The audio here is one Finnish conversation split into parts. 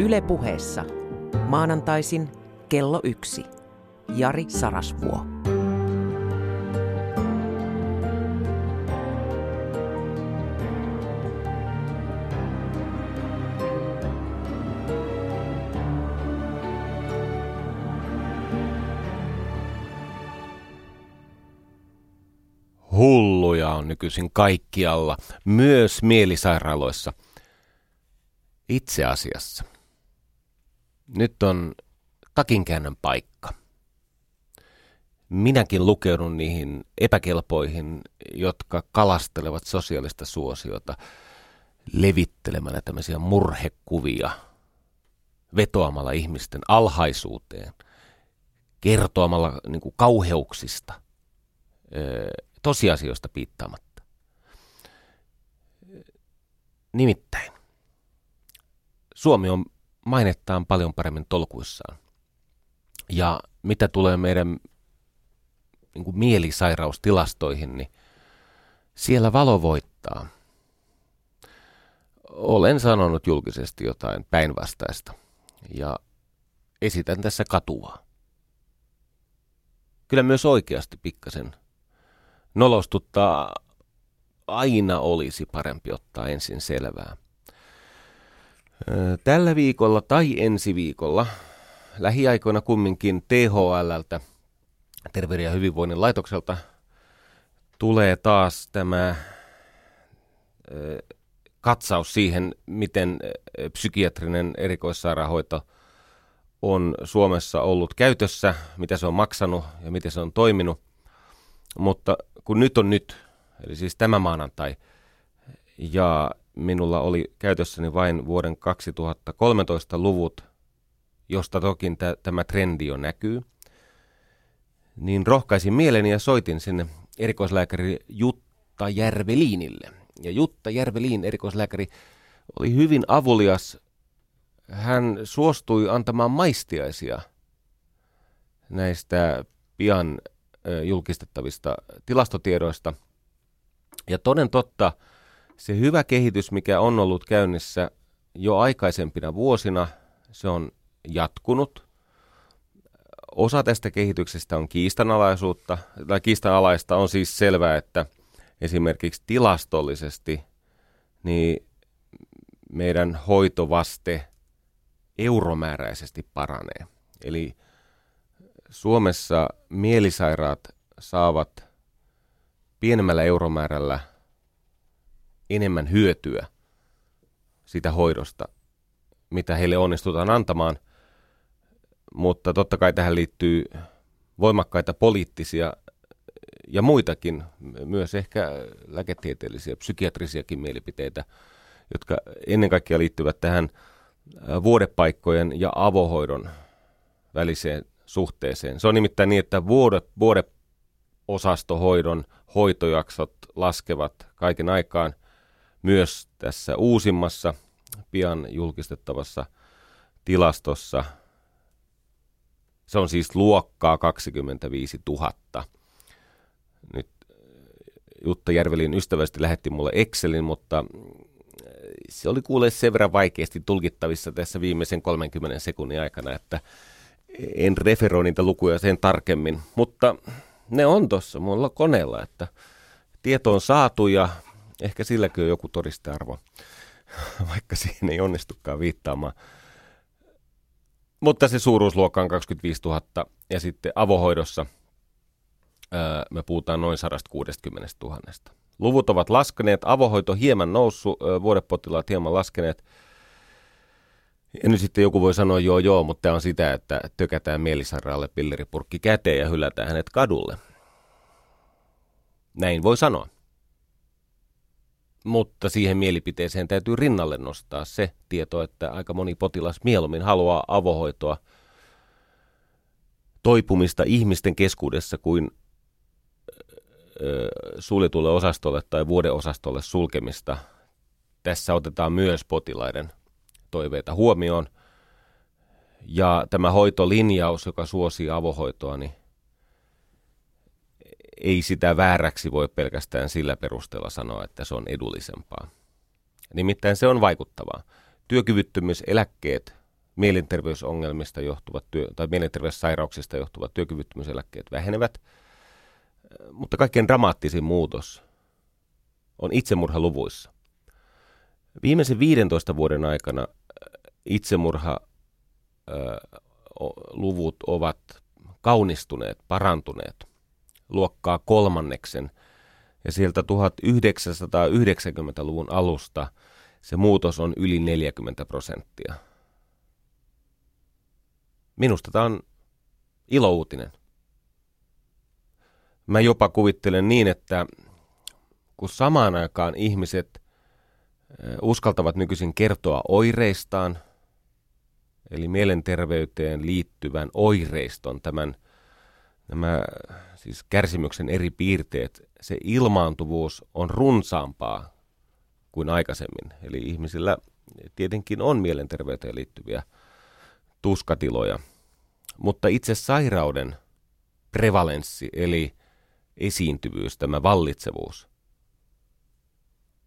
Yle puheessa. Maanantaisin kello yksi. Jari Sarasvuo. Hulluja on nykyisin kaikkialla, myös mielisairaaloissa. Itse asiassa. Nyt on takinkäännön paikka. Minäkin lukeudun niihin epäkelpoihin, jotka kalastelevat sosiaalista suosiota levittelemällä tämmöisiä murhekuvia, vetoamalla ihmisten alhaisuuteen, kertoamalla niin kuin kauheuksista, tosiasioista piittaamatta. Nimittäin, Suomi on mainettaan paljon paremmin tolkuissaan. Ja mitä tulee meidän niin kuin mielisairaustilastoihin, niin siellä valo voittaa. Olen sanonut julkisesti jotain päinvastaista ja esitän tässä katua. Kyllä myös oikeasti pikkasen nolostuttaa aina olisi parempi ottaa ensin selvää. Tällä viikolla tai ensi viikolla, lähiaikoina kumminkin THLltä, Terveyden ja hyvinvoinnin laitokselta, tulee taas tämä katsaus siihen, miten psykiatrinen erikoissairaanhoito on Suomessa ollut käytössä, mitä se on maksanut ja miten se on toiminut. Mutta kun nyt on nyt, eli siis tämä maanantai, ja minulla oli käytössäni vain vuoden 2013 luvut, josta toki tämä trendi jo näkyy, niin rohkaisin mieleni ja soitin sinne erikoislääkäri Jutta Järveliinille. Ja Jutta Järveliin, erikoislääkäri, oli hyvin avulias. Hän suostui antamaan maistiaisia näistä pian julkistettavista tilastotiedoista. Ja toden totta, se hyvä kehitys, mikä on ollut käynnissä jo aikaisempina vuosina, se on jatkunut. Osa tästä kehityksestä on kiistanalaisuutta, tai kiistanalaista on siis selvää, että esimerkiksi tilastollisesti niin meidän hoitovaste euromääräisesti paranee. Eli Suomessa mielisairaat saavat pienemmällä euromäärällä enemmän hyötyä siitä hoidosta, mitä heille onnistutaan antamaan. Mutta totta kai tähän liittyy voimakkaita poliittisia ja muitakin, myös ehkä lääketieteellisiä, psykiatrisiakin mielipiteitä, jotka ennen kaikkea liittyvät tähän vuodepaikkojen ja avohoidon väliseen suhteeseen. Se on nimittäin niin, että vuode, vuodeosastohoidon hoitojaksot laskevat kaiken aikaan myös tässä uusimmassa pian julkistettavassa tilastossa. Se on siis luokkaa 25 000. Nyt Jutta Järvelin ystävästi lähetti mulle Excelin, mutta se oli kuule sen verran vaikeasti tulkittavissa tässä viimeisen 30 sekunnin aikana, että en referoi niitä lukuja sen tarkemmin, mutta ne on tuossa mulla koneella, että tieto on saatu ja ehkä silläkin on joku todistearvo, vaikka siihen ei onnistukaan viittaamaan. Mutta se suuruusluokka on 25 000 ja sitten avohoidossa me puhutaan noin 160 000. Luvut ovat laskeneet, avohoito hieman noussut, vuodepotilaat hieman laskeneet – ja nyt sitten joku voi sanoa, joo joo, mutta tämä on sitä, että tökätään mielisairaalle pilleripurkki käteen ja hylätään hänet kadulle. Näin voi sanoa. Mutta siihen mielipiteeseen täytyy rinnalle nostaa se tieto, että aika moni potilas mieluummin haluaa avohoitoa toipumista ihmisten keskuudessa kuin suljetulle osastolle tai vuodeosastolle sulkemista. Tässä otetaan myös potilaiden toiveita huomioon. Ja tämä hoitolinjaus, joka suosii avohoitoa, niin ei sitä vääräksi voi pelkästään sillä perusteella sanoa, että se on edullisempaa. Nimittäin se on vaikuttavaa. Työkyvyttömyyseläkkeet mielenterveysongelmista johtuvat työ, tai mielenterveyssairauksista johtuvat työkyvyttömyyseläkkeet vähenevät. Mutta kaikkein dramaattisin muutos on itsemurhaluvuissa. Viimeisen 15 vuoden aikana itsemurha luvut ovat kaunistuneet, parantuneet luokkaa kolmanneksen. Ja sieltä 1990-luvun alusta se muutos on yli 40 prosenttia. Minusta tämä on ilouutinen. Mä jopa kuvittelen niin, että kun samaan aikaan ihmiset uskaltavat nykyisin kertoa oireistaan, eli mielenterveyteen liittyvän oireiston, tämän, nämä siis kärsimyksen eri piirteet, se ilmaantuvuus on runsaampaa kuin aikaisemmin. Eli ihmisillä tietenkin on mielenterveyteen liittyviä tuskatiloja, mutta itse sairauden prevalenssi, eli esiintyvyys, tämä vallitsevuus,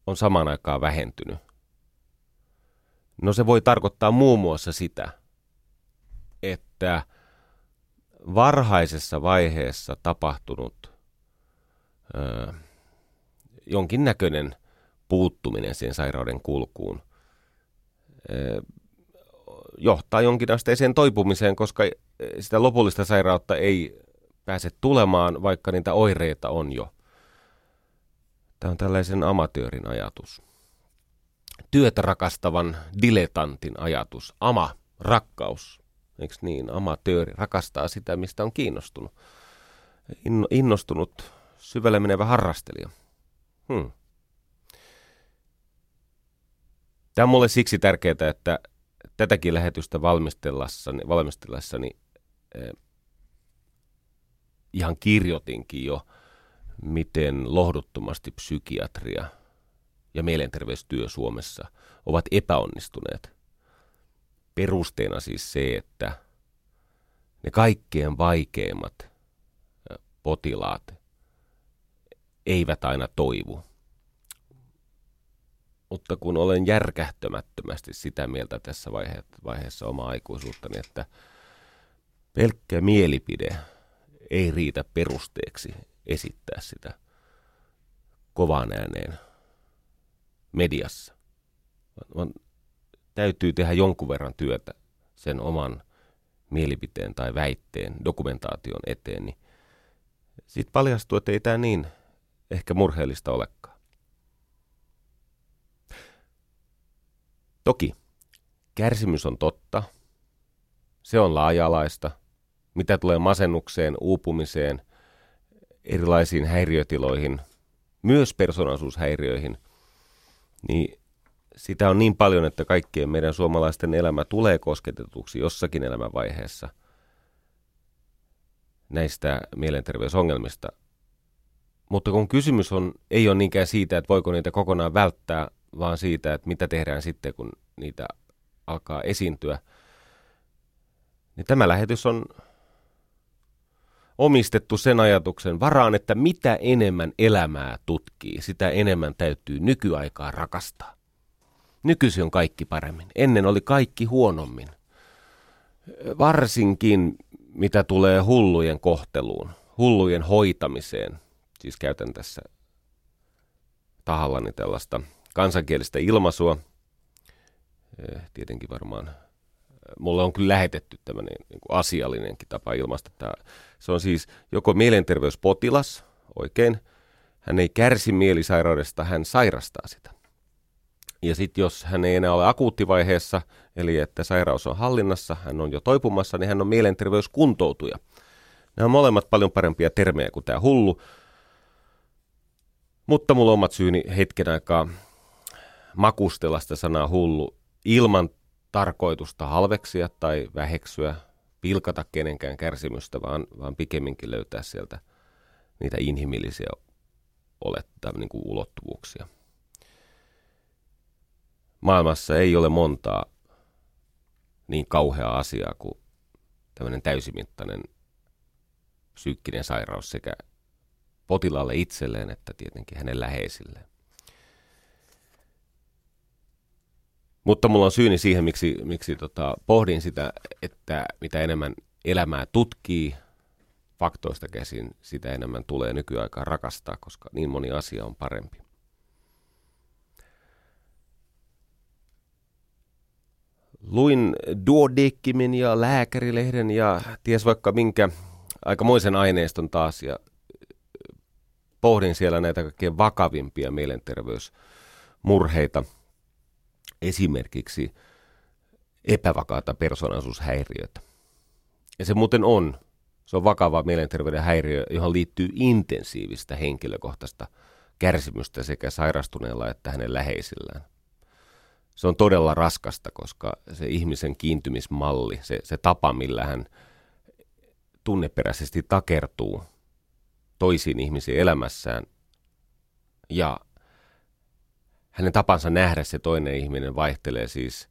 on samaan aikaan vähentynyt. No se voi tarkoittaa muun muassa sitä, että varhaisessa vaiheessa tapahtunut ö, jonkinnäköinen puuttuminen siihen sairauden kulkuun ö, johtaa jonkinasteiseen toipumiseen, koska sitä lopullista sairautta ei pääse tulemaan, vaikka niitä oireita on jo. Tämä on tällaisen amatöörin ajatus. Työtä rakastavan diletantin ajatus. Ama, rakkaus. Eikö niin? Amatööri rakastaa sitä, mistä on kiinnostunut. innostunut, syvälle menevä harrastelija. Hmm. Tämä on mulle siksi tärkeää, että tätäkin lähetystä valmistellessani, valmistellessani eh, ihan kirjoitinkin jo, miten lohduttomasti psykiatria ja mielenterveystyö Suomessa ovat epäonnistuneet. Perusteena siis se, että ne kaikkein vaikeimmat potilaat eivät aina toivu. Mutta kun olen järkähtömättömästi sitä mieltä tässä vaihe- vaiheessa omaa aikuisuuttani, että pelkkä mielipide ei riitä perusteeksi esittää sitä kovaan ääneen mediassa, vaan täytyy tehdä jonkun verran työtä sen oman mielipiteen tai väitteen dokumentaation eteen, niin sitten paljastuu, että ei tämä niin ehkä murheellista olekaan. Toki kärsimys on totta. Se on laajalaista. Mitä tulee masennukseen, uupumiseen, erilaisiin häiriötiloihin, myös persoonallisuushäiriöihin, niin sitä on niin paljon, että kaikkien meidän suomalaisten elämä tulee kosketetuksi jossakin elämänvaiheessa näistä mielenterveysongelmista. Mutta kun kysymys on, ei ole niinkään siitä, että voiko niitä kokonaan välttää, vaan siitä, että mitä tehdään sitten, kun niitä alkaa esiintyä. Niin tämä lähetys on omistettu sen ajatuksen varaan, että mitä enemmän elämää tutkii, sitä enemmän täytyy nykyaikaa rakastaa. Nykyisin on kaikki paremmin. Ennen oli kaikki huonommin. Varsinkin mitä tulee hullujen kohteluun, hullujen hoitamiseen. Siis käytän tässä tahallani tällaista kansankielistä ilmaisua. Eh, tietenkin varmaan eh, mulle on kyllä lähetetty tämmöinen niin kuin asiallinenkin tapa ilmaista tämä. Se on siis joko mielenterveyspotilas, oikein, hän ei kärsi mielisairaudesta, hän sairastaa sitä. Ja sitten jos hän ei enää ole akuuttivaiheessa, eli että sairaus on hallinnassa, hän on jo toipumassa, niin hän on mielenterveyskuntoutuja. Nämä on molemmat paljon parempia termejä kuin tämä hullu. Mutta mulla on omat syyni hetken aikaa makustella sitä sanaa hullu ilman tarkoitusta halveksia tai väheksyä, pilkata kenenkään kärsimystä, vaan, vaan pikemminkin löytää sieltä niitä inhimillisiä olettaa, niin kuin ulottuvuuksia. Maailmassa ei ole montaa niin kauheaa asiaa kuin tämmöinen täysimittainen psyykkinen sairaus sekä potilaalle itselleen että tietenkin hänen läheisilleen. Mutta mulla on syyni siihen, miksi, miksi tota, pohdin sitä, että mitä enemmän elämää tutkii faktoista käsin, sitä enemmän tulee nykyaikaan rakastaa, koska niin moni asia on parempi. Luin Duodeckimin ja Lääkärilehden ja ties vaikka minkä aikamoisen aineiston taas ja pohdin siellä näitä kaikkein vakavimpia mielenterveysmurheita, esimerkiksi epävakaata persoonallisuushäiriötä. Ja se muuten on. Se on vakava mielenterveyden häiriö, johon liittyy intensiivistä henkilökohtaista kärsimystä sekä sairastuneella että hänen läheisillään. Se on todella raskasta, koska se ihmisen kiintymismalli, se, se tapa, millä hän tunneperäisesti takertuu toisiin ihmisiin elämässään ja hänen tapansa nähdä se toinen ihminen vaihtelee siis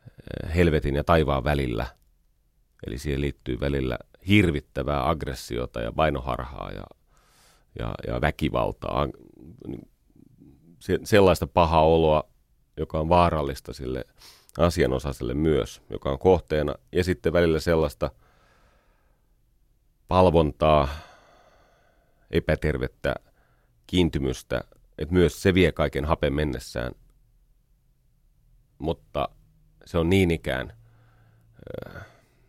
eh, helvetin ja taivaan välillä. Eli siihen liittyy välillä hirvittävää aggressiota ja vainoharhaa ja, ja, ja väkivaltaa. Se, sellaista pahaa oloa, joka on vaarallista sille asianosaiselle myös, joka on kohteena. Ja sitten välillä sellaista palvontaa, epätervettä kiintymystä, että myös se vie kaiken hapen mennessään. Mutta se on niin ikään,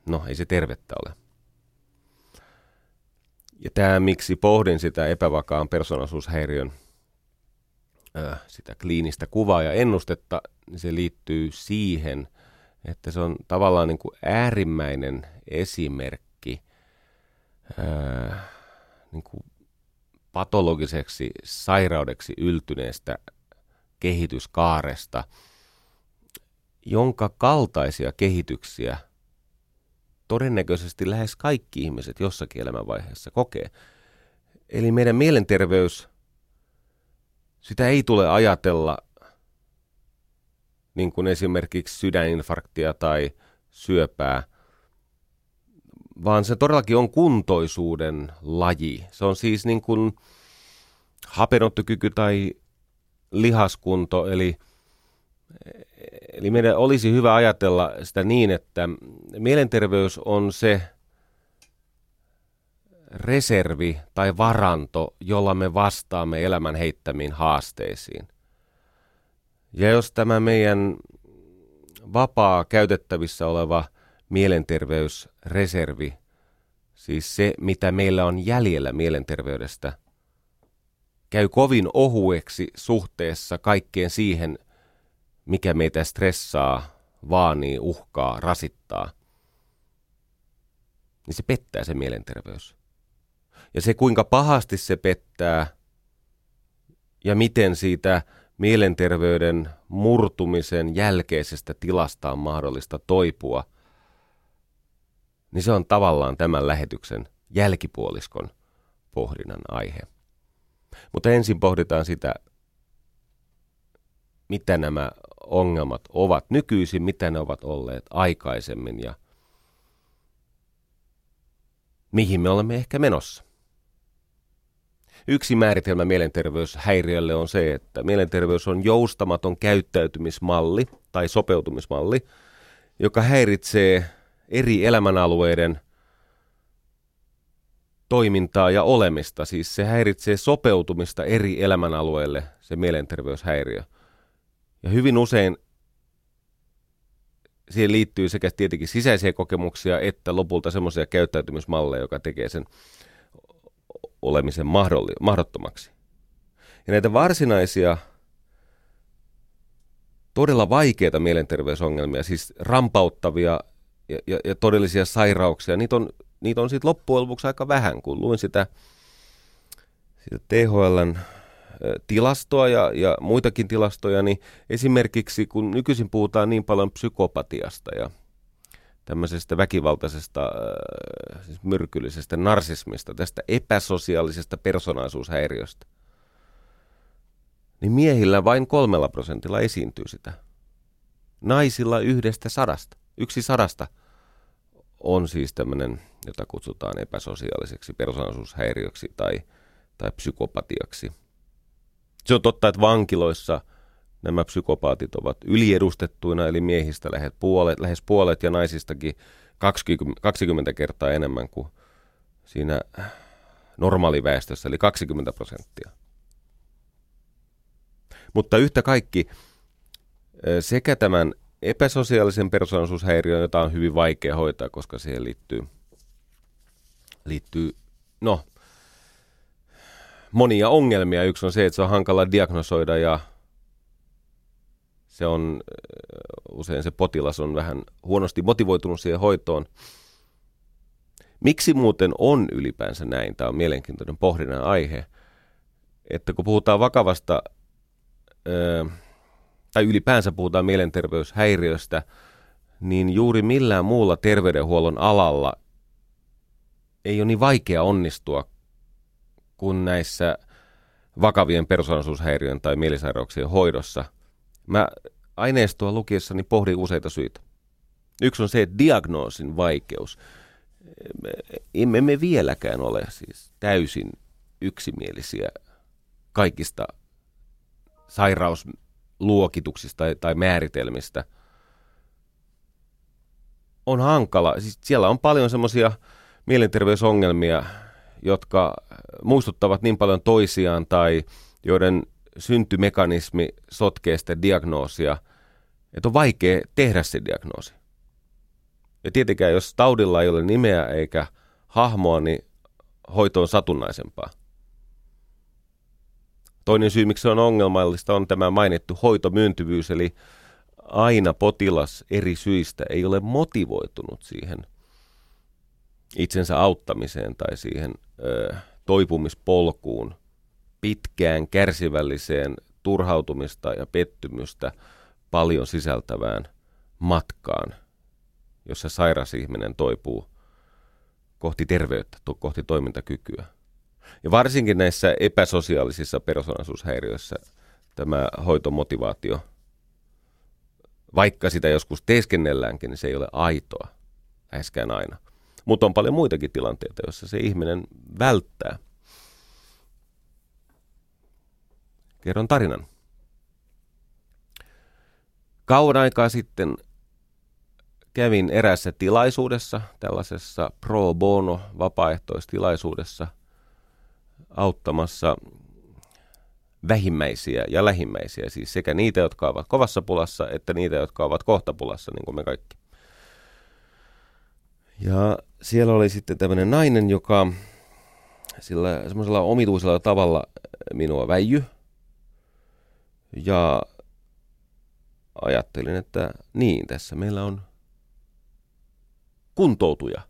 no ei se tervettä ole. Ja tämä, miksi pohdin sitä epävakaan persoonallisuushäiriön, sitä kliinistä kuvaa ja ennustetta, niin se liittyy siihen, että se on tavallaan niin kuin äärimmäinen esimerkki niin kuin patologiseksi sairaudeksi yltyneestä kehityskaaresta, jonka kaltaisia kehityksiä todennäköisesti lähes kaikki ihmiset jossakin elämänvaiheessa kokee. Eli meidän mielenterveys, sitä ei tule ajatella niin kuin esimerkiksi sydäninfarktia tai syöpää – vaan se todellakin on kuntoisuuden laji. Se on siis niin kuin hapenottokyky tai lihaskunto, eli, eli meidän olisi hyvä ajatella sitä niin, että mielenterveys on se reservi tai varanto, jolla me vastaamme elämän heittämiin haasteisiin. Ja jos tämä meidän vapaa käytettävissä oleva – mielenterveysreservi, siis se, mitä meillä on jäljellä mielenterveydestä, käy kovin ohueksi suhteessa kaikkeen siihen, mikä meitä stressaa, vaanii, uhkaa, rasittaa, niin se pettää se mielenterveys. Ja se, kuinka pahasti se pettää ja miten siitä mielenterveyden murtumisen jälkeisestä tilasta on mahdollista toipua – niin se on tavallaan tämän lähetyksen jälkipuoliskon pohdinnan aihe. Mutta ensin pohditaan sitä, mitä nämä ongelmat ovat nykyisin, mitä ne ovat olleet aikaisemmin ja mihin me olemme ehkä menossa. Yksi määritelmä mielenterveyshäiriölle on se, että mielenterveys on joustamaton käyttäytymismalli tai sopeutumismalli, joka häiritsee eri elämänalueiden toimintaa ja olemista. Siis se häiritsee sopeutumista eri elämänalueille, se mielenterveyshäiriö. Ja hyvin usein siihen liittyy sekä tietenkin sisäisiä kokemuksia että lopulta semmoisia käyttäytymismalleja, joka tekee sen olemisen mahdottomaksi. Ja näitä varsinaisia todella vaikeita mielenterveysongelmia, siis rampauttavia ja, ja, ja todellisia sairauksia, niitä on, niitä on sitten loppujen lopuksi aika vähän, kun luin sitä, sitä THLn tilastoa ja, ja muitakin tilastoja, niin esimerkiksi kun nykyisin puhutaan niin paljon psykopatiasta ja tämmöisestä väkivaltaisesta, siis myrkyllisestä narsismista, tästä epäsosiaalisesta persoonallisuushäiriöstä, niin miehillä vain kolmella prosentilla esiintyy sitä. Naisilla yhdestä sadasta yksi sadasta on siis tämmöinen, jota kutsutaan epäsosiaaliseksi persoonallisuushäiriöksi tai, tai psykopatiaksi. Se on totta, että vankiloissa nämä psykopaatit ovat yliedustettuina, eli miehistä lähes puolet, lähes puolet ja naisistakin 20, 20 kertaa enemmän kuin siinä normaaliväestössä, eli 20 prosenttia. Mutta yhtä kaikki sekä tämän epäsosiaalisen persoonallisuushäiriön, jota on hyvin vaikea hoitaa, koska siihen liittyy, liittyy no, monia ongelmia. Yksi on se, että se on hankala diagnosoida ja se on usein se potilas on vähän huonosti motivoitunut siihen hoitoon. Miksi muuten on ylipäänsä näin? Tämä on mielenkiintoinen pohdinnan aihe, että kun puhutaan vakavasta tai ylipäänsä puhutaan mielenterveyshäiriöstä, niin juuri millään muulla terveydenhuollon alalla ei ole niin vaikea onnistua kuin näissä vakavien persoonallisuushäiriön tai mielisairauksien hoidossa. Mä aineistoa lukiessani pohdin useita syitä. Yksi on se, diagnoosin vaikeus. Emme me vieläkään ole siis täysin yksimielisiä kaikista sairausluokituksista tai, tai määritelmistä. On hankala. Siis siellä on paljon semmoisia mielenterveysongelmia, jotka muistuttavat niin paljon toisiaan tai joiden syntymekanismi sotkee sitä diagnoosia, että on vaikea tehdä se diagnoosi. Ja tietenkään, jos taudilla ei ole nimeä eikä hahmoa, niin hoito on satunnaisempaa. Toinen syy, miksi se on ongelmallista, on tämä mainittu hoitomyyntyvyys, eli aina potilas eri syistä ei ole motivoitunut siihen itsensä auttamiseen tai siihen ö, toipumispolkuun, pitkään kärsivälliseen turhautumista ja pettymystä paljon sisältävään matkaan, jossa sairas ihminen toipuu kohti terveyttä, kohti toimintakykyä. Ja varsinkin näissä epäsosiaalisissa persoonallisuushäiriöissä tämä hoitomotivaatio, vaikka sitä joskus teeskennelläänkin, niin se ei ole aitoa läheskään aina. Mutta on paljon muitakin tilanteita, joissa se ihminen välttää. Kerron tarinan. Kauan aikaa sitten kävin erässä tilaisuudessa, tällaisessa pro bono vapaaehtoistilaisuudessa, auttamassa vähimmäisiä ja lähimmäisiä, siis sekä niitä, jotka ovat kovassa pulassa, että niitä, jotka ovat kohtapulassa, niin kuin me kaikki. Ja siellä oli sitten tämmöinen nainen, joka sillä semmoisella omituisella tavalla minua väijy. Ja ajattelin, että niin, tässä meillä on kuntoutuja.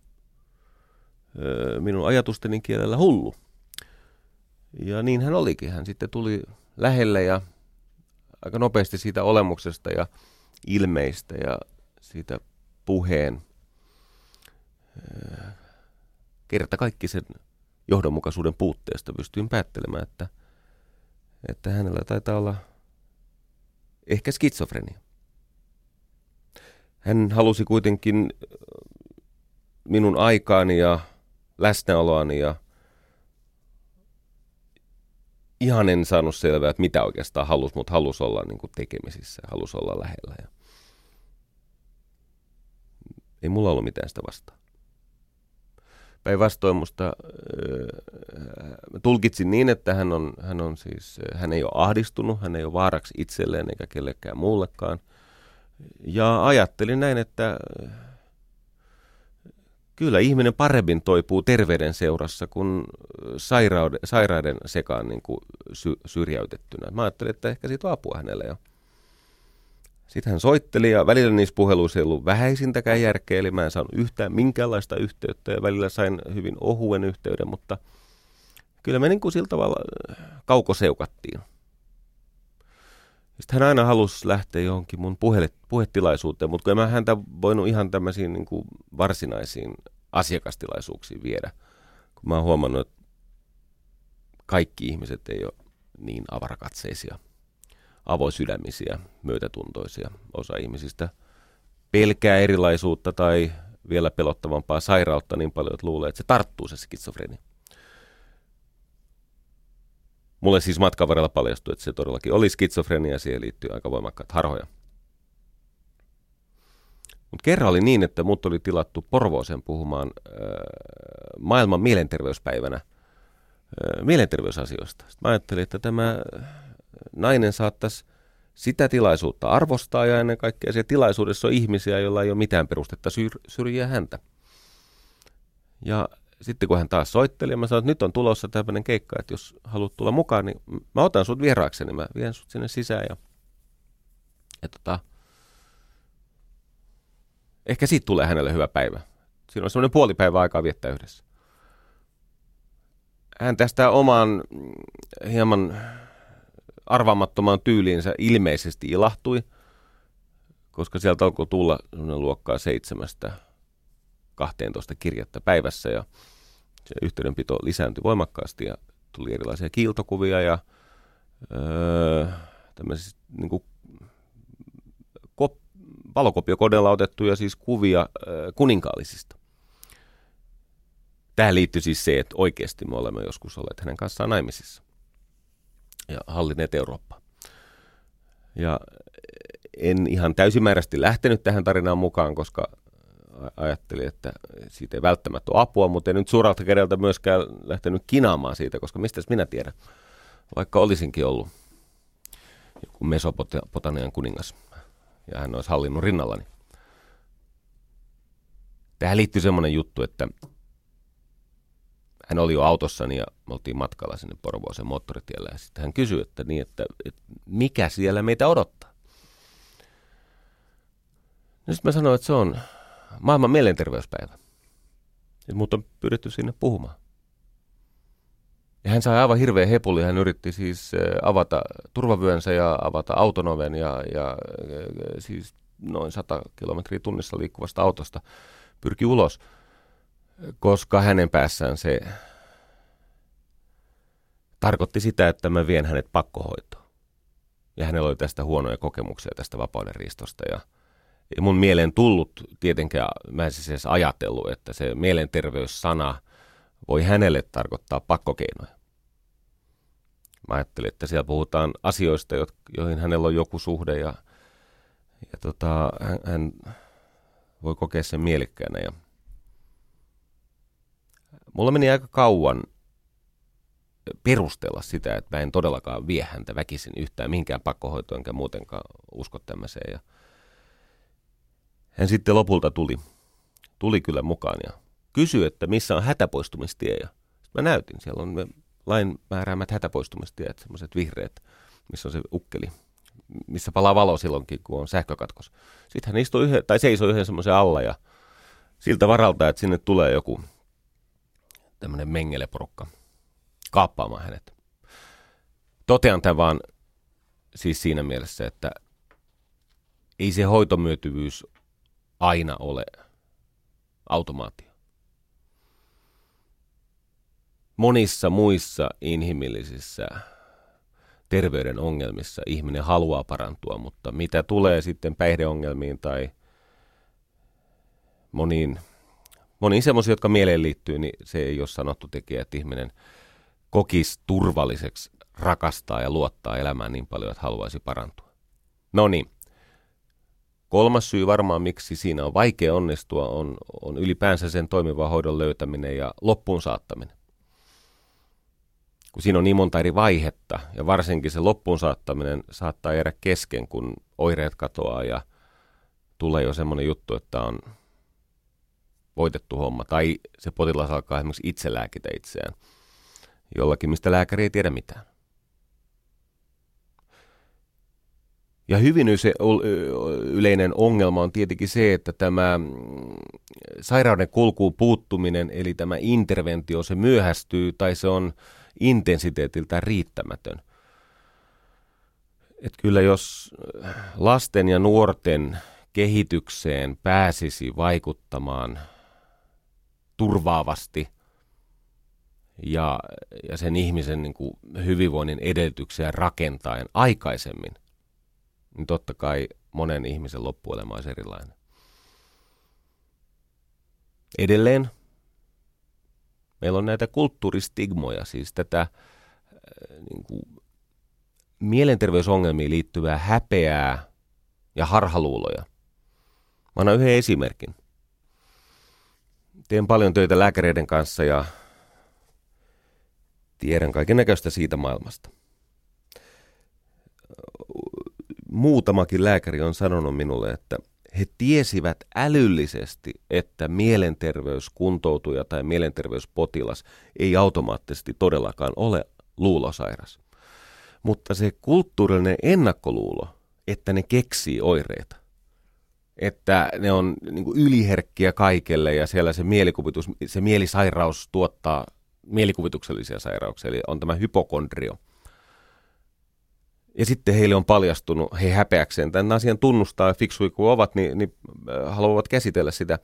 Minun ajatusteni kielellä hullu. Ja niin hän olikin. Hän sitten tuli lähelle ja aika nopeasti siitä olemuksesta ja ilmeistä ja siitä puheen kerta kaikki sen johdonmukaisuuden puutteesta pystyin päättelemään, että, että hänellä taitaa olla ehkä skitsofrenia. Hän halusi kuitenkin minun aikaani ja läsnäoloani ja ihan en saanut selvää, että mitä oikeastaan halusi, mutta halusi olla niin kuin tekemisissä, halusi olla lähellä. Ja ei mulla ollut mitään sitä vastaan. Päinvastoin musta äh, tulkitsin niin, että hän on, hän on siis, hän ei ole ahdistunut, hän ei ole vaaraksi itselleen eikä kellekään muullekaan. Ja ajattelin näin, että kyllä ihminen paremmin toipuu terveyden seurassa kuin sairauden, sairaiden sekaan niin kuin sy, syrjäytettynä. Mä ajattelin, että ehkä siitä on apua hänelle jo. Sitten hän soitteli ja välillä niissä puheluissa ei ollut vähäisintäkään järkeä, eli mä en saanut yhtään minkäänlaista yhteyttä ja välillä sain hyvin ohuen yhteyden, mutta kyllä me niin kuin sillä tavalla äh, kaukoseukattiin. Sitten hän aina halusi lähteä johonkin mun puhe, puhetilaisuuteen, mutta kun en mä häntä voinut ihan tämmöisiin niin kuin varsinaisiin asiakastilaisuuksiin viedä, kun mä oon huomannut, että kaikki ihmiset ei ole niin avarakatseisia avoisydämisiä, myötätuntoisia. Osa ihmisistä pelkää erilaisuutta tai vielä pelottavampaa sairautta niin paljon, että luulee, että se tarttuu se skitsofrenia. Mulle siis matkan varrella paljastui, että se todellakin oli skitsofrenia ja siihen liittyy aika voimakkaat harhoja. Mutta kerran oli niin, että mut oli tilattu Porvooseen puhumaan äh, maailman mielenterveyspäivänä äh, mielenterveysasioista. Sitten mä ajattelin, että tämä nainen saattaisi sitä tilaisuutta arvostaa ja ennen kaikkea siellä tilaisuudessa on ihmisiä, joilla ei ole mitään perustetta syr- syrjiä häntä. Ja sitten kun hän taas soitteli, mä sanoin, että nyt on tulossa tämmöinen keikka, että jos haluat tulla mukaan, niin mä otan sut vieraakseni, mä vien sut sinne sisään ja, ja tota, ehkä siitä tulee hänelle hyvä päivä. Siinä on semmoinen puoli päivää aikaa viettää yhdessä. Hän tästä omaan hieman arvaamattomaan tyyliinsä ilmeisesti ilahtui, koska sieltä alkoi tulla luokkaa seitsemästä 12 kirjettä päivässä ja se yhteydenpito lisääntyi voimakkaasti ja tuli erilaisia kiiltokuvia ja öö, niin kuin kop, valokopiokoneella otettuja siis kuvia öö, kuninkaallisista. Tähän liittyy siis se, että oikeasti me olemme joskus olleet hänen kanssaan naimisissa ja hallinneet Eurooppaa. Ja en ihan täysimääräisesti lähtenyt tähän tarinaan mukaan, koska ajattelin, että siitä ei välttämättä ole apua, mutta en nyt suuralta kerralta myöskään lähtenyt kinaamaan siitä, koska mistä minä tiedän, vaikka olisinkin ollut joku Mesopotamian kuningas ja hän olisi hallinnut rinnallani. Tähän liittyy semmoinen juttu, että hän oli jo autossani ja me oltiin matkalla sinne Porvooseen moottoritielle ja sitten hän kysyi, että, niin, että, että mikä siellä meitä odottaa. No sitten mä sanoin, että se on maailman mielenterveyspäivä. Ja mut on pyritty sinne puhumaan. Ja hän sai aivan hirveä hepuli. Hän yritti siis avata turvavyönsä ja avata autonoven ja, ja siis noin 100 kilometriä tunnissa liikkuvasta autosta pyrki ulos, koska hänen päässään se tarkoitti sitä, että mä vien hänet pakkohoitoon. Ja hänellä oli tästä huonoja kokemuksia tästä vapauden riistosta ja – mun mieleen tullut tietenkään, mä en siis edes ajatellut, että se mielenterveyssana voi hänelle tarkoittaa pakkokeinoja. Mä ajattelin, että siellä puhutaan asioista, joihin hänellä on joku suhde ja, ja tota, hän, hän voi kokea sen mielekkäänä. Ja mulla meni aika kauan perustella sitä, että mä en todellakaan vie häntä väkisin yhtään mihinkään pakkohoitoon enkä muutenkaan usko tämmöiseen. Ja hän sitten lopulta tuli, tuli kyllä mukaan ja kysyi, että missä on hätäpoistumistie. Ja mä näytin, siellä on lain määräämät hätäpoistumistiet, semmoiset vihreät, missä on se ukkeli, missä palaa valo silloinkin, kun on sähkökatkos. Sitten hän istui yhden, tai seisoi yhden semmoisen alla ja siltä varalta, että sinne tulee joku tämmöinen mengeleporukka kaappaamaan hänet. Totean tämän vaan siis siinä mielessä, että ei se hoitomyötyvyys aina ole automaatio. Monissa muissa inhimillisissä terveyden ongelmissa ihminen haluaa parantua, mutta mitä tulee sitten päihdeongelmiin tai moniin, moniin semmoisiin, jotka mieleen liittyy, niin se ei ole sanottu tekijä, että ihminen kokisi turvalliseksi rakastaa ja luottaa elämään niin paljon, että haluaisi parantua. No niin, Kolmas syy varmaan, miksi siinä on vaikea onnistua, on, on ylipäänsä sen toimivan hoidon löytäminen ja loppuun saattaminen. Kun siinä on niin monta eri vaihetta, ja varsinkin se loppuun saattaminen saattaa jäädä kesken, kun oireet katoaa ja tulee jo semmoinen juttu, että on voitettu homma. Tai se potilas alkaa esimerkiksi itse lääkitä itseään jollakin, mistä lääkäri ei tiedä mitään. Ja hyvin yleinen ongelma on tietenkin se, että tämä mm, sairauden kulkuun puuttuminen, eli tämä interventio, se myöhästyy tai se on intensiteetiltä riittämätön. Et kyllä jos lasten ja nuorten kehitykseen pääsisi vaikuttamaan turvaavasti ja, ja sen ihmisen niin kuin hyvinvoinnin edellytyksiä rakentaen aikaisemmin – niin totta kai monen ihmisen loppuelämä olisi erilainen. Edelleen meillä on näitä kulttuuristigmoja, siis tätä niin kuin, mielenterveysongelmiin liittyvää häpeää ja harhaluuloja. Mä annan yhden esimerkin. Teen paljon töitä lääkäreiden kanssa ja tiedän kaiken näköistä siitä maailmasta. Muutamakin lääkäri on sanonut minulle, että he tiesivät älyllisesti, että mielenterveyskuntoutuja tai mielenterveyspotilas ei automaattisesti todellakaan ole luulosairas. Mutta se kulttuurinen ennakkoluulo, että ne keksii oireita, että ne on niin kuin yliherkkiä kaikelle ja siellä se mielikuvitus, se mielisairaus tuottaa mielikuvituksellisia sairauksia, eli on tämä hypokondrio – ja sitten heille on paljastunut, he häpeäkseen tämän asian tunnustaa, fiksui kuin ovat, niin, niin äh, haluavat käsitellä sitä.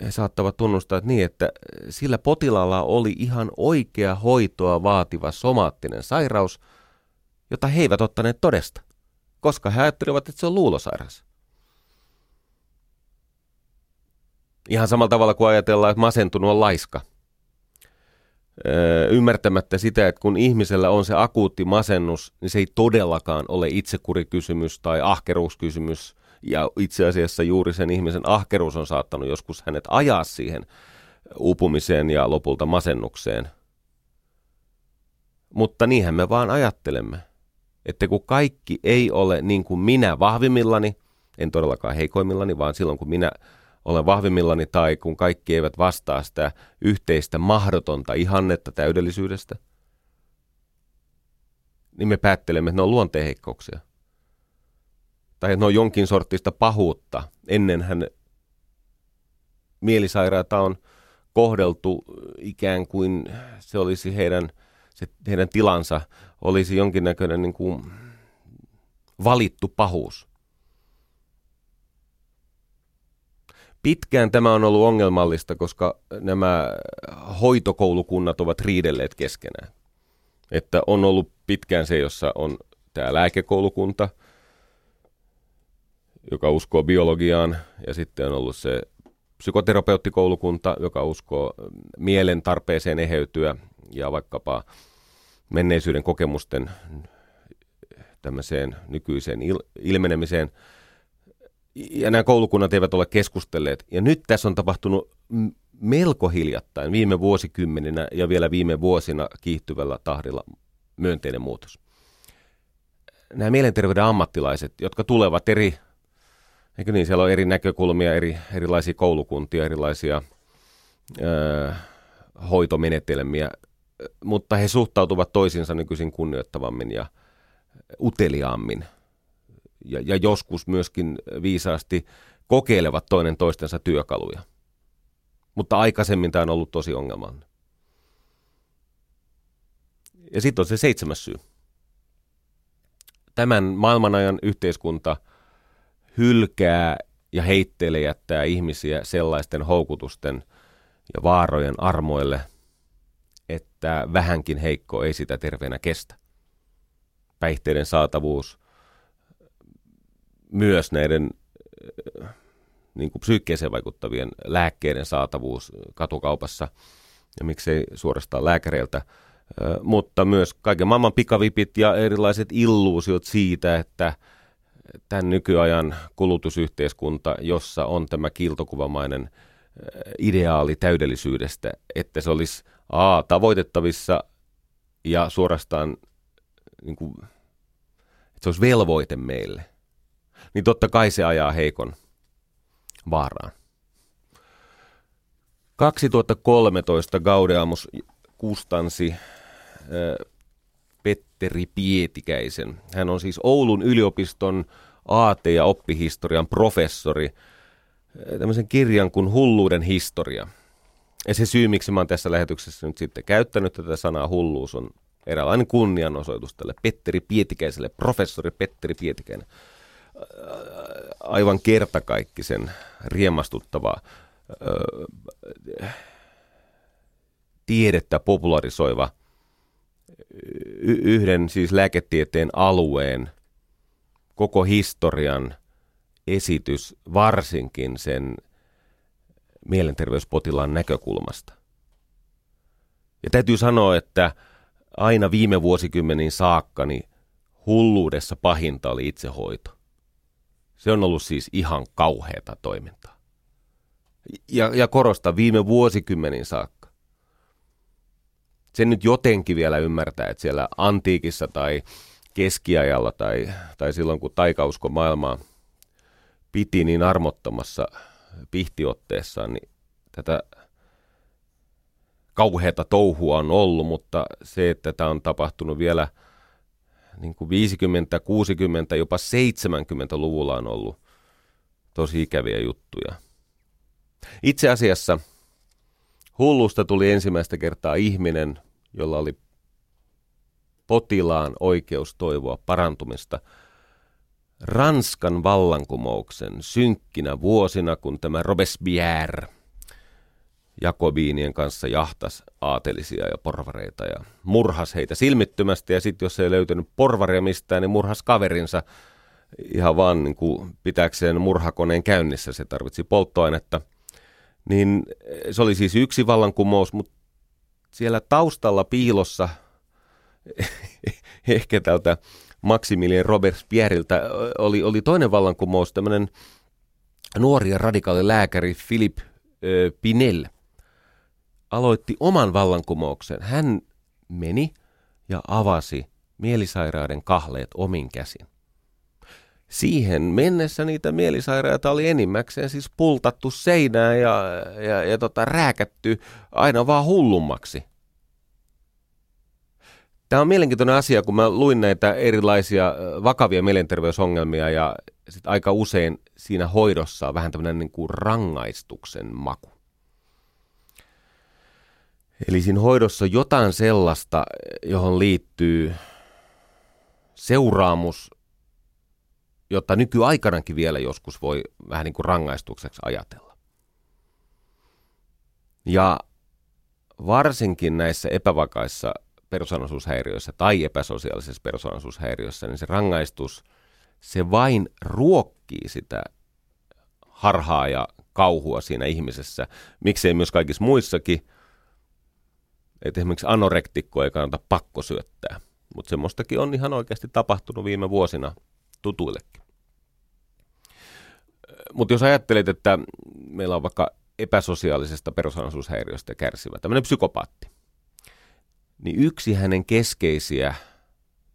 He saattavat tunnustaa että niin, että sillä potilaalla oli ihan oikea hoitoa vaativa somaattinen sairaus, jota he eivät ottaneet todesta, koska he ajattelivat, että se on luulosairas. Ihan samalla tavalla kuin ajatellaan, että masentunut on laiska – ymmärtämättä sitä, että kun ihmisellä on se akuutti masennus, niin se ei todellakaan ole itsekurikysymys tai ahkeruuskysymys. Ja itse asiassa juuri sen ihmisen ahkeruus on saattanut joskus hänet ajaa siihen uupumiseen ja lopulta masennukseen. Mutta niinhän me vaan ajattelemme, että kun kaikki ei ole niin kuin minä vahvimmillani, en todellakaan heikoimmillani, vaan silloin kun minä olen vahvimmillani tai kun kaikki eivät vastaa sitä yhteistä mahdotonta ihannetta täydellisyydestä, niin me päättelemme, että ne on luonteenheikkouksia. Tai että ne on jonkin sortista pahuutta. Ennenhän mielisairaata on kohdeltu ikään kuin se olisi heidän, se, heidän tilansa olisi jonkinnäköinen niin kuin valittu pahuus. Pitkään tämä on ollut ongelmallista, koska nämä hoitokoulukunnat ovat riidelleet keskenään. Että on ollut pitkään se, jossa on tämä lääkekoulukunta, joka uskoo biologiaan, ja sitten on ollut se psykoterapeuttikoulukunta, joka uskoo mielen tarpeeseen eheytyä ja vaikkapa menneisyyden kokemusten tämmöiseen nykyiseen il- ilmenemiseen – ja nämä koulukunnat eivät ole keskustelleet. Ja nyt tässä on tapahtunut melko hiljattain, viime vuosikymmeninä ja vielä viime vuosina kiihtyvällä tahdilla myönteinen muutos. Nämä mielenterveyden ammattilaiset, jotka tulevat eri, eikö niin, siellä on eri näkökulmia, eri, erilaisia koulukuntia, erilaisia ö, hoitomenetelmiä, mutta he suhtautuvat toisiinsa nykyisin kunnioittavammin ja uteliaammin – ja, ja joskus myöskin viisaasti kokeilevat toinen toistensa työkaluja. Mutta aikaisemmin tämä on ollut tosi ongelmallinen. Ja sitten on se seitsemäs syy. Tämän maailmanajan yhteiskunta hylkää ja heittelee jättää ihmisiä sellaisten houkutusten ja vaarojen armoille, että vähänkin heikko ei sitä terveenä kestä. Päihteiden saatavuus, myös näiden äh, niin kuin psyykkeeseen vaikuttavien lääkkeiden saatavuus katukaupassa. Ja miksei suorastaan lääkäreiltä, äh, mutta myös kaiken maailman pikavipit ja erilaiset illuusiot siitä, että tämän nykyajan kulutusyhteiskunta, jossa on tämä kiiltokuvamainen äh, ideaali täydellisyydestä, että se olisi A, tavoitettavissa ja suorastaan niin kuin, että se olisi velvoite meille niin totta kai se ajaa heikon vaaraan. 2013 Gaudeamus kustansi Petteri Pietikäisen. Hän on siis Oulun yliopiston AT- ja oppihistorian professori tämmöisen kirjan kuin Hulluuden historia. Ja se syy, miksi mä oon tässä lähetyksessä nyt sitten käyttänyt tätä sanaa hulluus, on eräänlainen kunnianosoitus tälle Petteri Pietikäiselle, professori Petteri Pietikäinen aivan kertakaikkisen riemastuttava tiedettä popularisoiva yhden siis lääketieteen alueen koko historian esitys varsinkin sen mielenterveyspotilaan näkökulmasta. Ja täytyy sanoa, että aina viime vuosikymmeniin saakka, niin hulluudessa pahinta oli itsehoito. Se on ollut siis ihan kauheata toimintaa. Ja, ja korosta viime vuosikymmeniin saakka. Sen nyt jotenkin vielä ymmärtää, että siellä antiikissa tai keskiajalla tai, tai silloin kun taikausko maailmaa piti niin armottomassa pihtiotteessaan, niin tätä kauheata touhua on ollut, mutta se, että tämä on tapahtunut vielä niin kuin 50, 60, jopa 70-luvulla on ollut tosi ikäviä juttuja. Itse asiassa hullusta tuli ensimmäistä kertaa ihminen, jolla oli potilaan oikeus toivoa parantumista Ranskan vallankumouksen synkkinä vuosina, kun tämä Robespierre Jakobiinien kanssa jahtas aatelisia ja porvareita ja murhas heitä silmittömästi. Ja sitten jos ei löytynyt porvaria mistään, niin murhas kaverinsa ihan vaan niin kuin pitääkseen murhakoneen käynnissä, se tarvitsi polttoainetta. Niin se oli siis yksi vallankumous, mutta siellä taustalla piilossa ehkä tältä Maximilien Robespierriltä oli, oli toinen vallankumous, tämmöinen nuori ja radikaali lääkäri Philip Pinel aloitti oman vallankumouksen. Hän meni ja avasi mielisairaiden kahleet omin käsin. Siihen mennessä niitä mielisairaita oli enimmäkseen siis pultattu seinään ja, ja, ja tota, rääkätty aina vaan hullummaksi. Tämä on mielenkiintoinen asia, kun mä luin näitä erilaisia vakavia mielenterveysongelmia ja sit aika usein siinä hoidossa on vähän tämmöinen niin kuin rangaistuksen maku. Eli siinä hoidossa jotain sellaista, johon liittyy seuraamus, jotta nykyaikanakin vielä joskus voi vähän niin kuin rangaistukseksi ajatella. Ja varsinkin näissä epävakaissa persoonallisuushäiriöissä tai epäsosiaalisessa persoonallisuushäiriössä, niin se rangaistus, se vain ruokkii sitä harhaa ja kauhua siinä ihmisessä. Miksei myös kaikissa muissakin. Että esimerkiksi anorektikko ei kannata pakko syöttää. Mutta semmoistakin on ihan oikeasti tapahtunut viime vuosina tutuillekin. Mutta jos ajattelet, että meillä on vaikka epäsosiaalisesta persoonallisuushäiriöstä kärsivä, tämmöinen psykopaatti, niin yksi hänen keskeisiä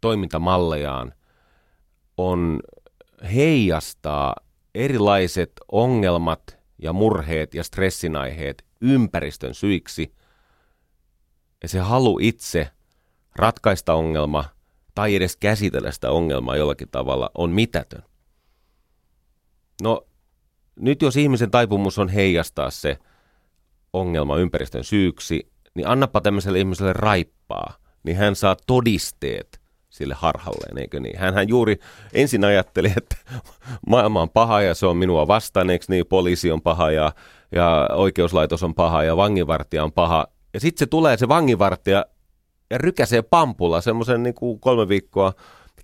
toimintamallejaan on heijastaa erilaiset ongelmat ja murheet ja stressinaiheet ympäristön syiksi. Ja se halu itse ratkaista ongelma tai edes käsitellä sitä ongelmaa jollakin tavalla on mitätön. No nyt jos ihmisen taipumus on heijastaa se ongelma ympäristön syyksi, niin annapa tämmöiselle ihmiselle raippaa, niin hän saa todisteet sille harhalleen, eikö niin? Hänhän juuri ensin ajatteli, että maailma on paha ja se on minua vastaan, eikö niin? Poliisi on paha ja, ja oikeuslaitos on paha ja vanginvartija on paha. Ja sitten se tulee se vanginvartija ja rykäsee pampulla semmoisen niin kuin kolme viikkoa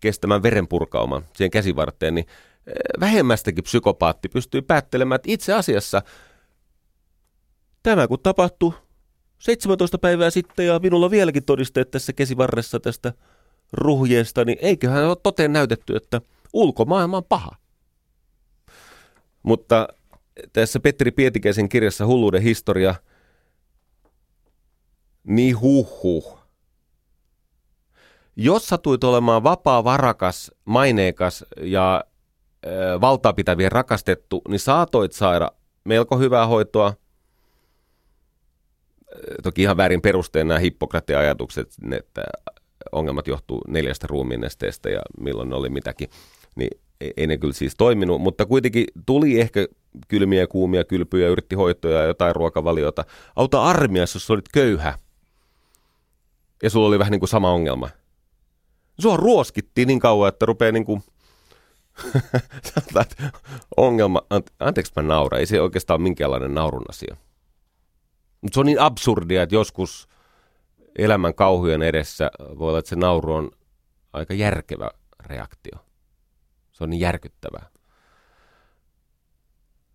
kestämään verenpurkauman siihen käsivarteen, niin eh, vähemmästäkin psykopaatti pystyy päättelemään, että itse asiassa tämä kun tapahtuu 17 päivää sitten ja minulla on vieläkin todisteet tässä käsivarressa tästä ruhjeesta, niin eiköhän ole toteen näytetty, että ulkomaailma on paha. Mutta tässä Petteri Pietikäisen kirjassa Hulluuden historia, niin huh Jos satuit olemaan vapaa, varakas, maineikas ja äh, valtaa pitävien rakastettu, niin saatoit saada melko hyvää hoitoa – toki ihan väärin perusteen nämä Hippokratia-ajatukset, että ongelmat johtuu neljästä ruumiinesteestä ja milloin ne oli mitäkin, niin ei ne kyllä siis toiminut, mutta kuitenkin tuli ehkä kylmiä, kuumia kylpyjä, yritti hoitoja ja jotain ruokavaliota. Auta armiassa, jos olit köyhä ja sulla oli vähän niin kuin sama ongelma. Sua ruoskittiin niin kauan, että rupeaa niin kuin ongelma, anteeksi mä naura, ei se oikeastaan minkäänlainen naurun asia. Mutta se on niin absurdia, että joskus elämän kauhujen edessä voi olla, että se nauru on aika järkevä reaktio. Se on niin järkyttävää.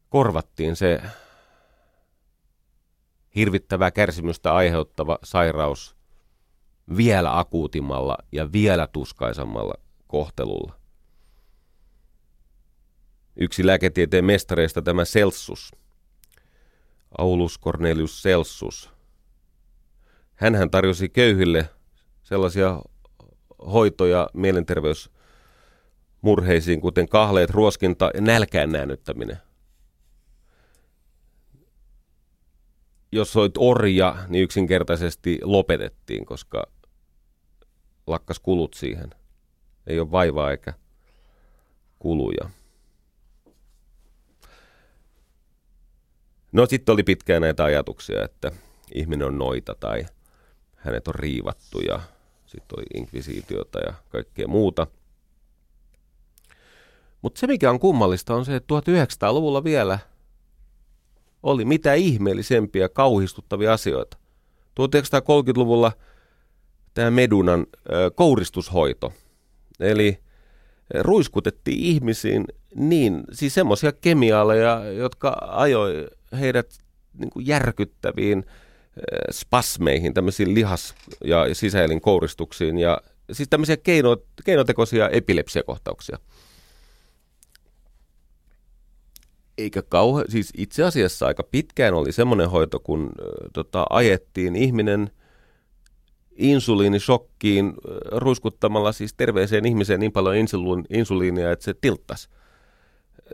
Korvattiin se hirvittävää kärsimystä aiheuttava sairaus vielä akuutimmalla ja vielä tuskaisammalla kohtelulla. Yksi lääketieteen mestareista tämä Celsus, Aulus Cornelius Celsus, hän tarjosi köyhille sellaisia hoitoja mielenterveysmurheisiin, kuten kahleet, ruoskinta ja nälkään näännyttäminen. Jos olit orja, niin yksinkertaisesti lopetettiin, koska lakkas kulut siihen. Ei ole vaivaa eikä kuluja. No sitten oli pitkään näitä ajatuksia, että ihminen on noita tai hänet on riivattu ja sitten oli inkvisiitiota ja kaikkea muuta. Mutta se mikä on kummallista on se, että 1900-luvulla vielä oli mitä ihmeellisempiä, kauhistuttavia asioita. 1930-luvulla tämä Medunan kouristushoito, eli ruiskutettiin ihmisiin niin, siis semmoisia kemiaaleja, jotka ajoi heidät niin kuin järkyttäviin spasmeihin, tämmöisiin lihas- ja sisäelin kouristuksiin ja siis tämmöisiä keino, keinotekoisia epilepsiakohtauksia. Eikä kauhe, siis itse asiassa aika pitkään oli semmoinen hoito, kun tota, ajettiin ihminen insuliinishokkiin ruiskuttamalla siis terveeseen ihmiseen niin paljon insuliinia, että se tilttas.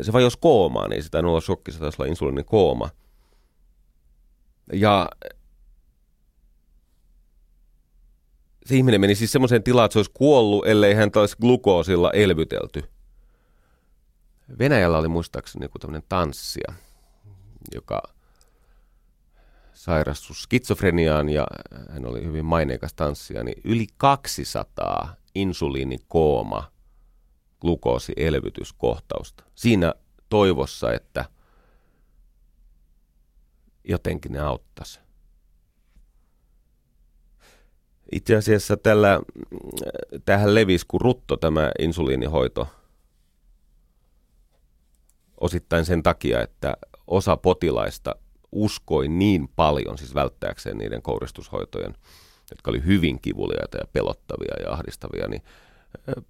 Se vajosi koomaan, niin sitä olla shokki, se taisi olla insuliinin kooma. Ja se ihminen meni siis semmoiseen tilaan, että se olisi kuollut, ellei hän olisi glukoosilla elvytelty. Venäjällä oli muistaakseni joku tämmöinen tanssia, joka sairastui skitsofreniaan ja hän oli hyvin maineikas tanssia, niin yli 200 insuliinikooma glukoosielvytyskohtausta. Siinä toivossa, että jotenkin ne auttaisi. Itse asiassa tällä, tähän levisi kuin rutto tämä insuliinihoito osittain sen takia, että osa potilaista uskoi niin paljon, siis välttääkseen niiden kouristushoitojen, jotka oli hyvin kivuliaita ja pelottavia ja ahdistavia, niin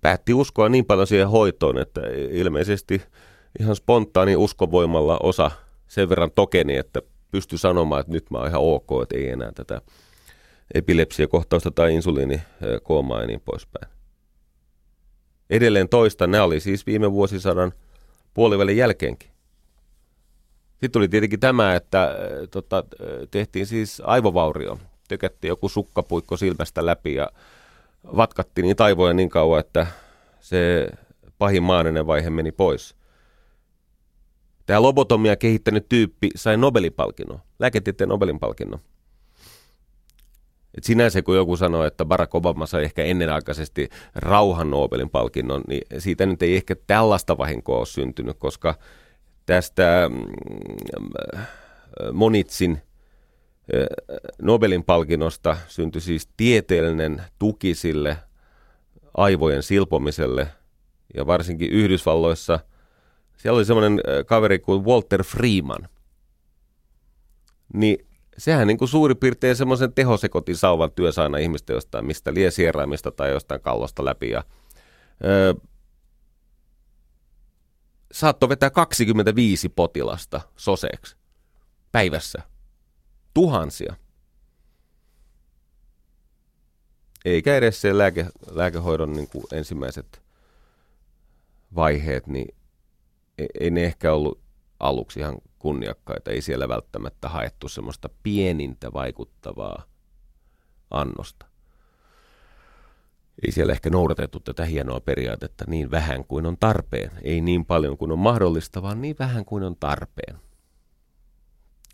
päätti uskoa niin paljon siihen hoitoon, että ilmeisesti ihan spontaani uskovoimalla osa sen verran tokeni, että pystyi sanomaan, että nyt mä oon ihan ok, että ei enää tätä epilepsiakohtausta tai insuliinikoomaa ja niin poispäin. Edelleen toista, nämä oli siis viime vuosisadan puolivälin jälkeenkin. Sitten tuli tietenkin tämä, että äh, tota, äh, tehtiin siis aivovaurio. Tykättiin joku sukkapuikko silmästä läpi ja vatkattiin niin taivoja niin kauan, että se pahin maaninen vaihe meni pois. Tämä lobotomia kehittänyt tyyppi sai Nobelin palkinnon, lääketieteen Nobelin palkinnon. Et sinänsä kun joku sanoo, että Barack Obama sai ehkä ennenaikaisesti rauhan Nobelin palkinnon, niin siitä nyt ei ehkä tällaista vahinkoa ole syntynyt, koska tästä mm, Monitsin Nobelin palkinnosta syntyi siis tieteellinen tuki sille aivojen silpomiselle ja varsinkin Yhdysvalloissa siellä oli semmoinen kaveri kuin Walter Freeman. Niin sehän niin kuin suurin piirtein semmoisen tehosekotin sauvan työ aina ihmistä jostain, mistä liesieraimista tai jostain kallosta läpi. Ja, öö, saattoi vetää 25 potilasta soseeksi päivässä. Tuhansia. Eikä edes se lääke, lääkehoidon niin kuin ensimmäiset vaiheet, niin ei, ei ne ehkä ollut aluksi ihan kunniakkaita. Ei siellä välttämättä haettu semmoista pienintä vaikuttavaa annosta. Ei siellä ehkä noudatettu tätä hienoa periaatetta niin vähän kuin on tarpeen. Ei niin paljon kuin on mahdollista, vaan niin vähän kuin on tarpeen.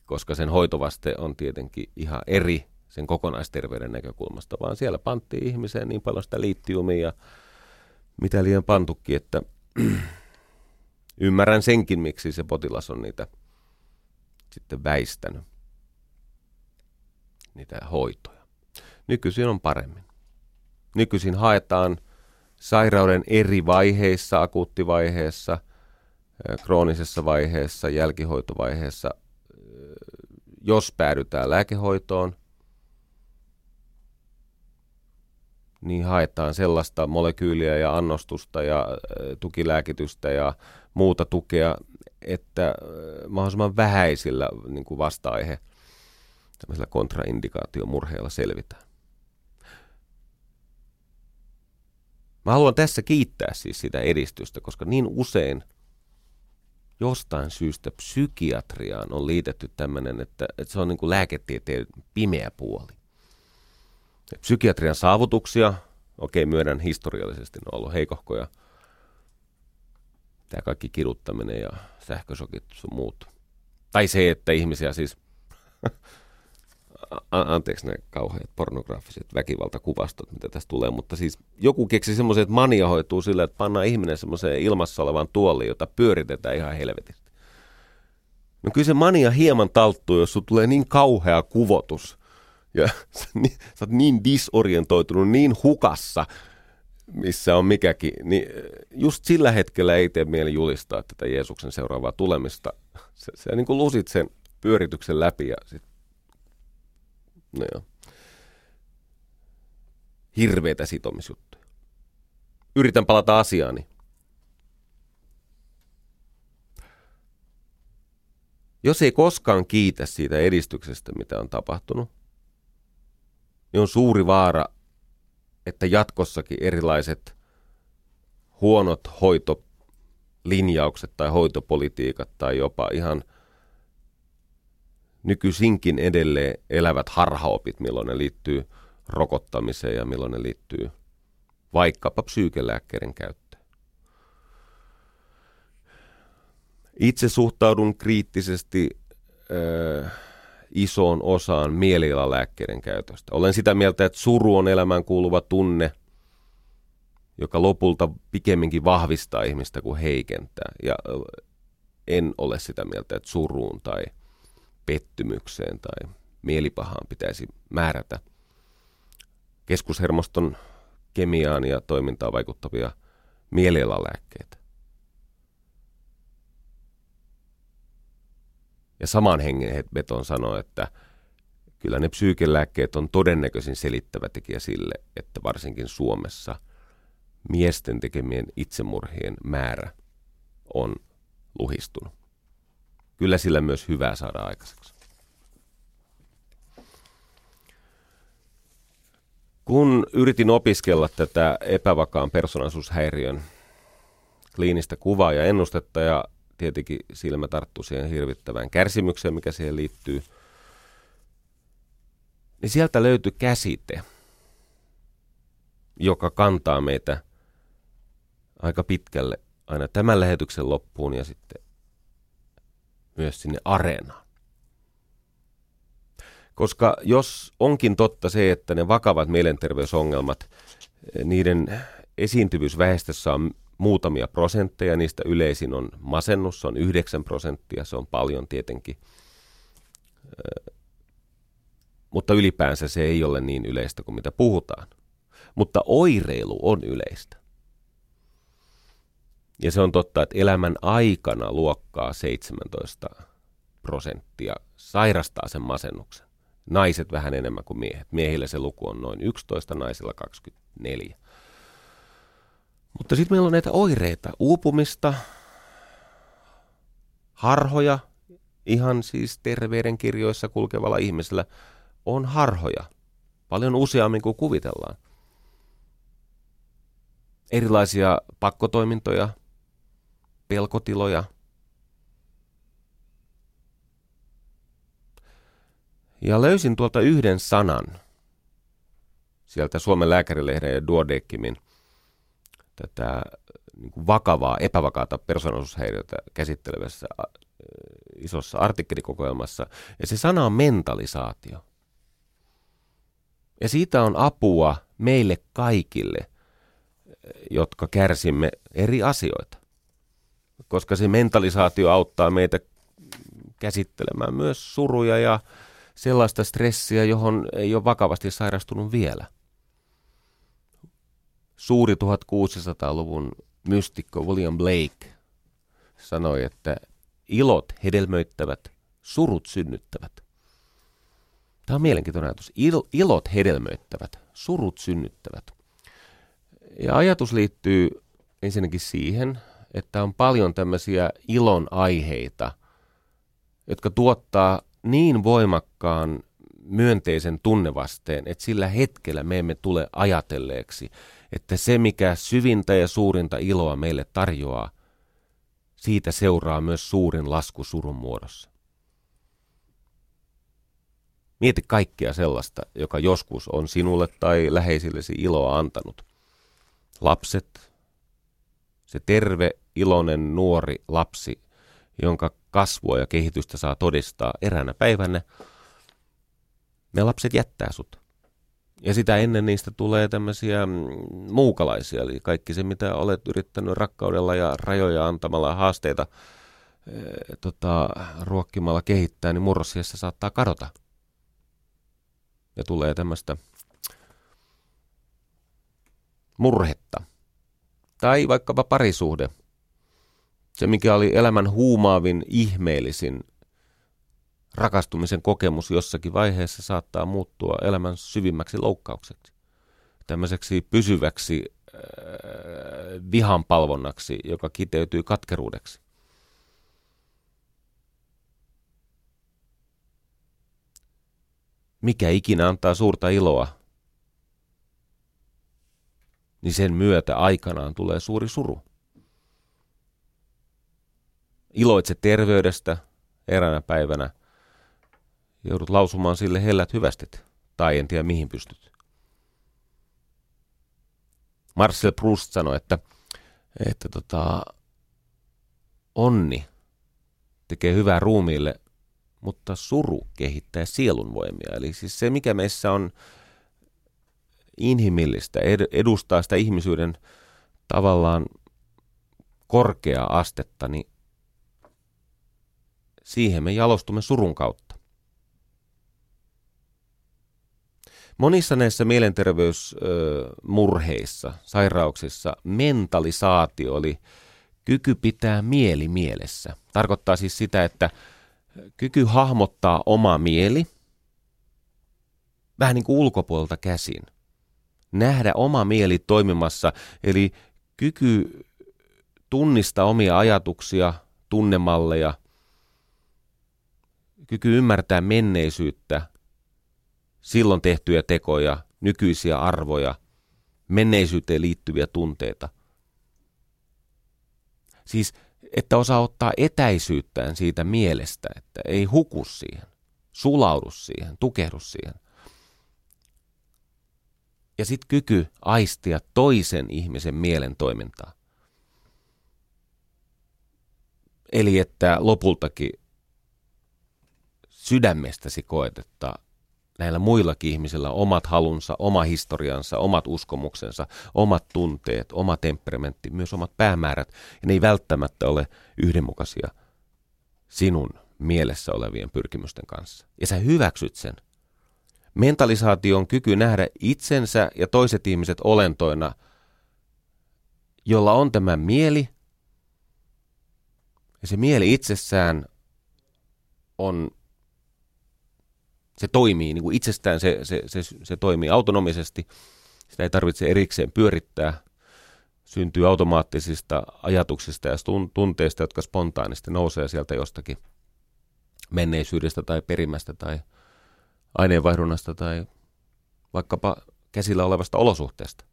Koska sen hoitovaste on tietenkin ihan eri sen kokonaisterveyden näkökulmasta, vaan siellä panttiin ihmiseen niin paljon sitä liittiumia ja mitä liian pantukki, että ymmärrän senkin, miksi se potilas on niitä sitten väistänyt niitä hoitoja. Nykyisin on paremmin. Nykyisin haetaan sairauden eri vaiheissa, akuuttivaiheessa, kroonisessa vaiheessa, jälkihoitovaiheessa, jos päädytään lääkehoitoon, niin haetaan sellaista molekyyliä ja annostusta ja tukilääkitystä ja muuta tukea, että mahdollisimman vähäisillä niin kuin vasta-aihe tämmöisellä kontraindikaatiomurheella selvitään. Mä haluan tässä kiittää siis sitä edistystä, koska niin usein jostain syystä psykiatriaan on liitetty tämmöinen, että, että se on niin kuin lääketieteen pimeä puoli. Psykiatrian saavutuksia, okei, myönnän historiallisesti ne on ollut heikohkoja. Tämä kaikki kiduttaminen ja sähkösokit sun muut. Tai se, että ihmisiä siis anteeksi ne kauheat pornografiset väkivaltakuvastot, mitä tästä tulee, mutta siis joku keksi semmoisen, että mania hoituu sillä, että pannaan ihminen semmoiseen ilmassa olevaan tuoliin, jota pyöritetään ihan helvetisti. No kyllä se mania hieman talttuu, jos sulla tulee niin kauhea kuvotus ja sä, niin, sä oot niin disorientoitunut, niin hukassa, missä on mikäkin, niin just sillä hetkellä ei tee mieli julistaa tätä Jeesuksen seuraavaa tulemista. Se, se niin kuin lusit sen pyörityksen läpi ja sit No joo. Hirveitä sitomisjuttuja. Yritän palata asiaani. Jos ei koskaan kiitä siitä edistyksestä, mitä on tapahtunut, niin on suuri vaara, että jatkossakin erilaiset huonot hoitolinjaukset tai hoitopolitiikat tai jopa ihan – nykyisinkin edelleen elävät harhaopit, milloin ne liittyy rokottamiseen ja milloin ne liittyy vaikkapa psyykelääkkeiden käyttöön. Itse suhtaudun kriittisesti äh, isoon osaan mielialalääkkeiden käytöstä. Olen sitä mieltä, että suru on elämään kuuluva tunne, joka lopulta pikemminkin vahvistaa ihmistä kuin heikentää. Ja en ole sitä mieltä, että suruun tai – pettymykseen tai mielipahaan pitäisi määrätä keskushermoston kemiaan ja toimintaan vaikuttavia mielialalääkkeitä. Ja saman hengen Beton sanoi, että kyllä ne psyykelääkkeet on todennäköisin selittävä tekijä sille, että varsinkin Suomessa miesten tekemien itsemurhien määrä on luhistunut kyllä sillä myös hyvää saada aikaiseksi. Kun yritin opiskella tätä epävakaan persoonallisuushäiriön kliinistä kuvaa ja ennustetta ja tietenkin silmä tarttuu siihen hirvittävään kärsimykseen, mikä siihen liittyy, niin sieltä löytyi käsite, joka kantaa meitä aika pitkälle aina tämän lähetyksen loppuun ja sitten myös sinne areenaan. Koska jos onkin totta se, että ne vakavat mielenterveysongelmat, niiden esiintyvyys väestössä on muutamia prosentteja, niistä yleisin on masennus, se on 9 prosenttia, se on paljon tietenkin. Mutta ylipäänsä se ei ole niin yleistä kuin mitä puhutaan. Mutta oireilu on yleistä. Ja se on totta, että elämän aikana luokkaa 17 prosenttia sairastaa sen masennuksen. Naiset vähän enemmän kuin miehet. Miehillä se luku on noin 11, naisilla 24. Mutta sitten meillä on näitä oireita, uupumista, harhoja, ihan siis terveydenkirjoissa kulkevalla ihmisellä on harhoja, paljon useammin kuin kuvitellaan. Erilaisia pakkotoimintoja, pelkotiloja. Ja löysin tuolta yhden sanan sieltä Suomen lääkärilehden ja Duodeckimin tätä niin kuin vakavaa, epävakaata persoonallisuushäiriötä käsittelevässä isossa artikkelikokoelmassa. Ja se sana on mentalisaatio. Ja siitä on apua meille kaikille, jotka kärsimme eri asioita koska se mentalisaatio auttaa meitä käsittelemään myös suruja ja sellaista stressiä, johon ei ole vakavasti sairastunut vielä. Suuri 1600-luvun mystikko William Blake sanoi, että ilot hedelmöittävät, surut synnyttävät. Tämä on mielenkiintoinen ajatus. Il- ilot hedelmöittävät, surut synnyttävät. Ja ajatus liittyy ensinnäkin siihen, että on paljon tämmöisiä ilon aiheita, jotka tuottaa niin voimakkaan myönteisen tunnevasteen, että sillä hetkellä me emme tule ajatelleeksi, että se mikä syvintä ja suurinta iloa meille tarjoaa, siitä seuraa myös suurin lasku surun muodossa. Mieti kaikkea sellaista, joka joskus on sinulle tai läheisillesi iloa antanut. Lapset, se terve, iloinen nuori lapsi, jonka kasvua ja kehitystä saa todistaa eräänä päivänä, ne lapset jättää sut. Ja sitä ennen niistä tulee tämmöisiä mm, muukalaisia, eli kaikki se, mitä olet yrittänyt rakkaudella ja rajoja antamalla haasteita e, tota, ruokkimalla kehittää, niin murrosiassa saattaa kadota. Ja tulee tämmöistä murhetta. Tai vaikkapa parisuhde. Se, mikä oli elämän huumaavin, ihmeellisin rakastumisen kokemus jossakin vaiheessa saattaa muuttua elämän syvimmäksi loukkaukseksi. Tämmöiseksi pysyväksi äh, vihanpalvonnaksi, joka kiteytyy katkeruudeksi. Mikä ikinä antaa suurta iloa, niin sen myötä aikanaan tulee suuri suru. Iloitse terveydestä eräänä päivänä – joudut lausumaan sille hellät hyvästit, tai en tiedä mihin pystyt. Marcel Proust sanoi, että, että tota, onni tekee hyvää ruumiille, mutta suru kehittää sielun voimia. Eli siis se, mikä meissä on inhimillistä, edustaa sitä ihmisyyden tavallaan korkeaa astetta, niin siihen me jalostumme surun kautta. Monissa näissä mielenterveysmurheissa, sairauksissa mentalisaatio oli kyky pitää mieli mielessä. Tarkoittaa siis sitä, että kyky hahmottaa oma mieli vähän niin kuin ulkopuolelta käsin. Nähdä oma mieli toimimassa, eli kyky tunnistaa omia ajatuksia, tunnemalleja, kyky ymmärtää menneisyyttä silloin tehtyjä tekoja, nykyisiä arvoja, menneisyyteen liittyviä tunteita. Siis, että osaa ottaa etäisyyttään siitä mielestä, että ei huku siihen, sulaudu siihen, tukehdu siihen. Ja sitten kyky aistia toisen ihmisen mielen toimintaa. Eli että lopultakin sydämestäsi koet, että näillä muillakin ihmisillä omat halunsa, oma historiansa, omat uskomuksensa, omat tunteet, oma temperamentti, myös omat päämäärät. Ja ne ei välttämättä ole yhdenmukaisia sinun mielessä olevien pyrkimysten kanssa. Ja sä hyväksyt sen. Mentalisaatio on kyky nähdä itsensä ja toiset ihmiset olentoina, jolla on tämä mieli. Ja se mieli itsessään on se toimii niin kuin itsestään, se, se, se, se toimii autonomisesti. Sitä ei tarvitse erikseen pyörittää. Syntyy automaattisista ajatuksista ja tunteista, jotka spontaanisti nousee sieltä jostakin menneisyydestä tai perimästä tai aineenvaihdunnasta tai vaikkapa käsillä olevasta olosuhteesta.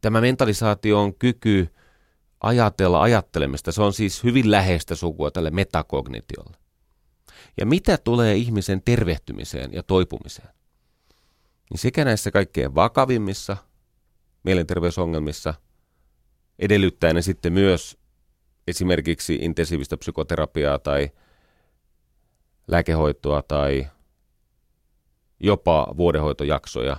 Tämä mentalisaatio on kyky ajatella ajattelemista. Se on siis hyvin läheistä sukua tälle metakognitiolle. Ja mitä tulee ihmisen tervehtymiseen ja toipumiseen? Niin sekä näissä kaikkein vakavimmissa mielenterveysongelmissa edellyttää ne sitten myös esimerkiksi intensiivistä psykoterapiaa tai lääkehoitoa tai jopa vuodehoitojaksoja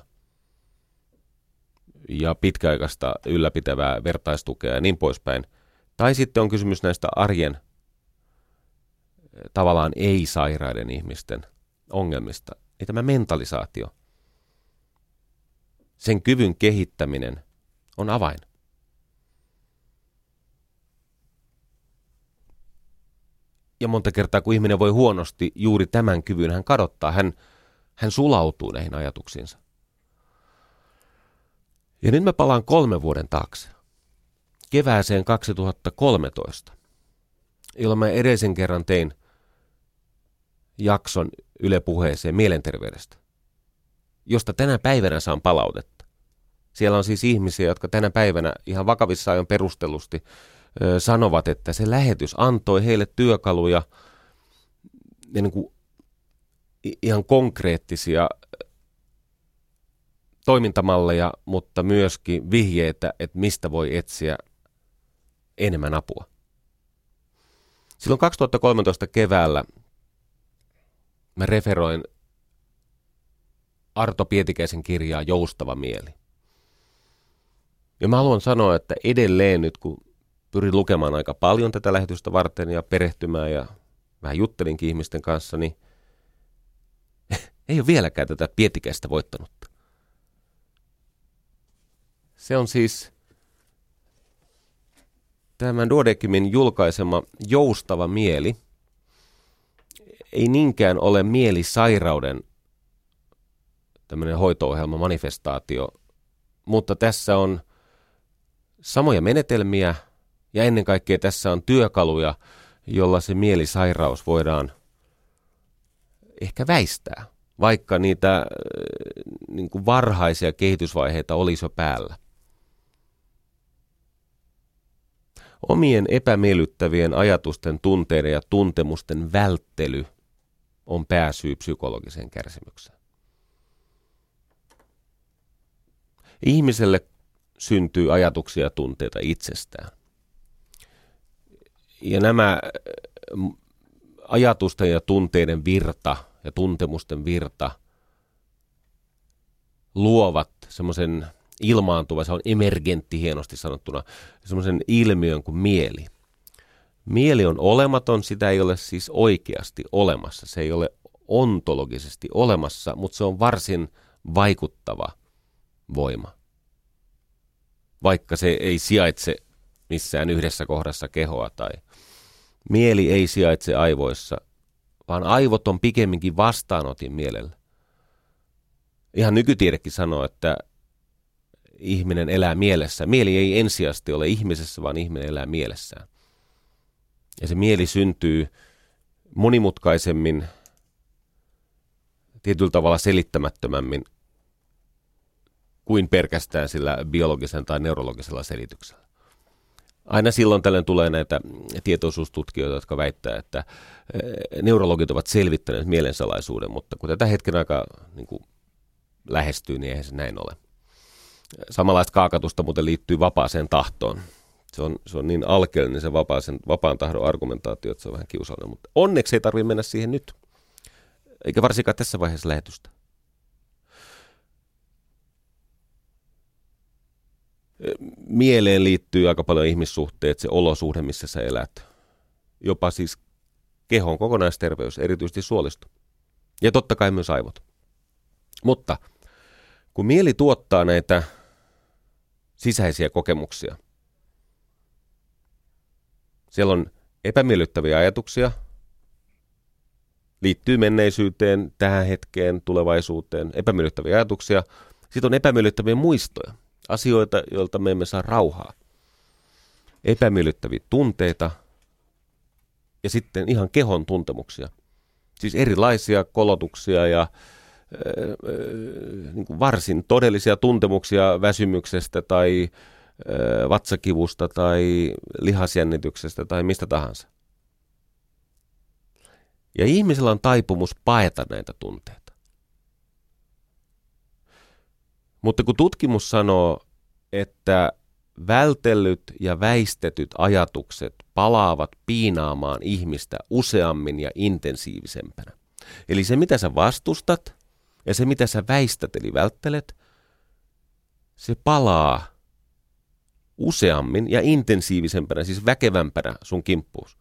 ja pitkäaikaista ylläpitävää vertaistukea ja niin poispäin. Tai sitten on kysymys näistä arjen tavallaan ei-sairaiden ihmisten ongelmista, niin tämä mentalisaatio, sen kyvyn kehittäminen on avain. Ja monta kertaa, kun ihminen voi huonosti, juuri tämän kyvyn hän kadottaa, hän, hän sulautuu näihin ajatuksiinsa. Ja nyt mä palaan kolmen vuoden taakse. Kevääseen 2013, jolloin mä edellisen kerran tein jakson Yle puheeseen mielenterveydestä, josta tänä päivänä saan palautetta. Siellä on siis ihmisiä, jotka tänä päivänä ihan vakavissa ajan perustellusti ö, sanovat, että se lähetys antoi heille työkaluja ja niin kuin ihan konkreettisia toimintamalleja, mutta myöskin vihjeitä, että mistä voi etsiä enemmän apua. Silloin 2013 keväällä mä referoin Arto Pietikäisen kirjaa Joustava mieli. Ja mä haluan sanoa, että edelleen nyt kun pyrin lukemaan aika paljon tätä lähetystä varten ja perehtymään ja vähän juttelinkin ihmisten kanssa, niin ei ole vieläkään tätä Pietikäistä voittanutta. Se on siis tämän Duodecimin julkaisema Joustava mieli ei niinkään ole mielisairauden tämmöinen hoito-ohjelma, manifestaatio, mutta tässä on samoja menetelmiä ja ennen kaikkea tässä on työkaluja, jolla se mielisairaus voidaan ehkä väistää, vaikka niitä niin kuin varhaisia kehitysvaiheita olisi jo päällä. Omien epämiellyttävien ajatusten, tunteiden ja tuntemusten välttely on pääsyy psykologiseen kärsimykseen. Ihmiselle syntyy ajatuksia ja tunteita itsestään. Ja nämä ajatusten ja tunteiden virta ja tuntemusten virta luovat semmoisen ilmaantuva, se on emergentti hienosti sanottuna, semmoisen ilmiön kuin mieli. Mieli on olematon, sitä ei ole siis oikeasti olemassa. Se ei ole ontologisesti olemassa, mutta se on varsin vaikuttava voima. Vaikka se ei sijaitse missään yhdessä kohdassa kehoa tai mieli ei sijaitse aivoissa, vaan aivot on pikemminkin vastaanotin mielellä. Ihan nykytiedekin sanoo, että ihminen elää mielessä. Mieli ei ensisijaisesti ole ihmisessä, vaan ihminen elää mielessään. Ja se mieli syntyy monimutkaisemmin, tietyllä tavalla selittämättömämmin kuin pelkästään sillä biologisen tai neurologisella selityksellä. Aina silloin tällöin tulee näitä tietoisuustutkijoita, jotka väittää, että eh, neurologit ovat selvittäneet mielensalaisuuden, mutta kun tätä hetken aikaa niin kuin lähestyy, niin eihän se näin ole. Samanlaista kaakatusta muuten liittyy vapaaseen tahtoon. Se on, se on niin alkeellinen se vapaaseen, vapaan tahdon argumentaatio, että se on vähän kiusallinen. Mutta onneksi ei tarvitse mennä siihen nyt. Eikä varsinkaan tässä vaiheessa lähetystä. Mieleen liittyy aika paljon ihmissuhteet, se olosuhde, missä sä elät. Jopa siis kehon kokonaisterveys, erityisesti suolisto. Ja totta kai myös aivot. Mutta kun mieli tuottaa näitä sisäisiä kokemuksia. Siellä on epämiellyttäviä ajatuksia, liittyy menneisyyteen, tähän hetkeen, tulevaisuuteen, epämiellyttäviä ajatuksia. Sitten on epämiellyttäviä muistoja, asioita, joilta me emme saa rauhaa. Epämiellyttäviä tunteita ja sitten ihan kehon tuntemuksia. Siis erilaisia kolotuksia ja kuin varsin todellisia tuntemuksia väsymyksestä tai vatsakivusta tai lihasjännityksestä tai mistä tahansa. Ja ihmisellä on taipumus paeta näitä tunteita. Mutta kun tutkimus sanoo, että vältellyt ja väistetyt ajatukset palaavat piinaamaan ihmistä useammin ja intensiivisempänä. Eli se, mitä sä vastustat, ja se, mitä sä väistät eli välttelet, se palaa useammin ja intensiivisempänä, siis väkevämpänä sun kimppuus.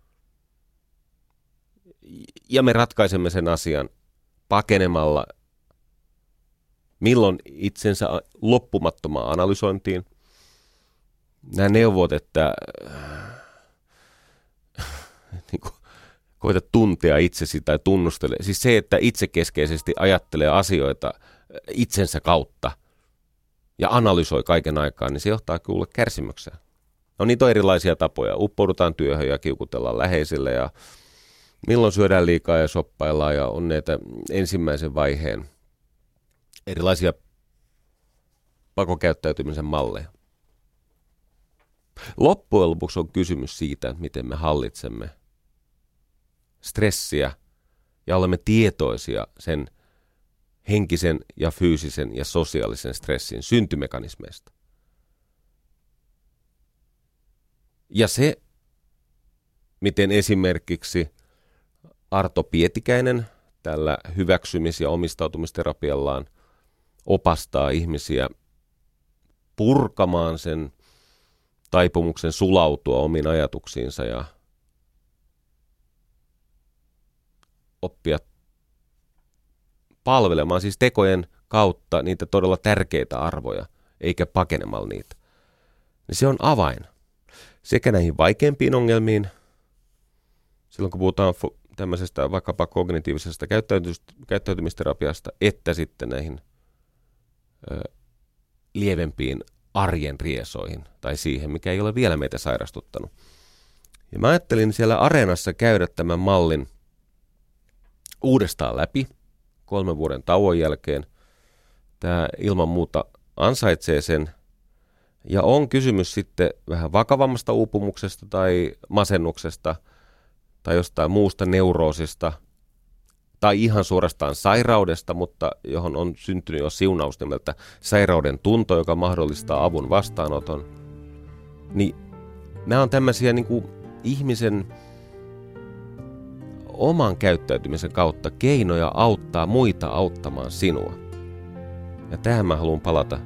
Ja me ratkaisemme sen asian pakenemalla milloin itsensä loppumattomaan analysointiin. Nämä neuvot, että niin kuin, koita tuntea itsesi tai tunnustele. Siis se, että itsekeskeisesti ajattelee asioita itsensä kautta, ja analysoi kaiken aikaa, niin se johtaa kyllä kärsimykseen. No niitä on erilaisia tapoja. Uppoudutaan työhön ja kiukutellaan läheisille ja milloin syödään liikaa ja soppaillaan ja on näitä ensimmäisen vaiheen erilaisia pakokäyttäytymisen malleja. Loppujen lopuksi on kysymys siitä, miten me hallitsemme stressiä ja olemme tietoisia sen henkisen ja fyysisen ja sosiaalisen stressin syntymekanismeista. Ja se, miten esimerkiksi Arto Pietikäinen tällä hyväksymis- ja omistautumisterapiallaan opastaa ihmisiä purkamaan sen taipumuksen sulautua omiin ajatuksiinsa ja oppia palvelemaan siis tekojen kautta niitä todella tärkeitä arvoja, eikä pakenemalla niitä. Niin se on avain sekä näihin vaikeimpiin ongelmiin, silloin kun puhutaan tämmöisestä vaikkapa kognitiivisesta käyttäytymisterapiasta, että sitten näihin ö, lievempiin arjen riesoihin tai siihen, mikä ei ole vielä meitä sairastuttanut. Ja mä ajattelin siellä areenassa käydä tämän mallin uudestaan läpi kolmen vuoden tauon jälkeen. Tämä ilman muuta ansaitsee sen. Ja on kysymys sitten vähän vakavammasta uupumuksesta tai masennuksesta tai jostain muusta neuroosista tai ihan suorastaan sairaudesta, mutta johon on syntynyt jo siunaus nimeltä sairauden tunto, joka mahdollistaa avun vastaanoton. Niin nämä on tämmöisiä niin kuin ihmisen oman käyttäytymisen kautta keinoja auttaa muita auttamaan sinua. Ja tähän mä haluan palata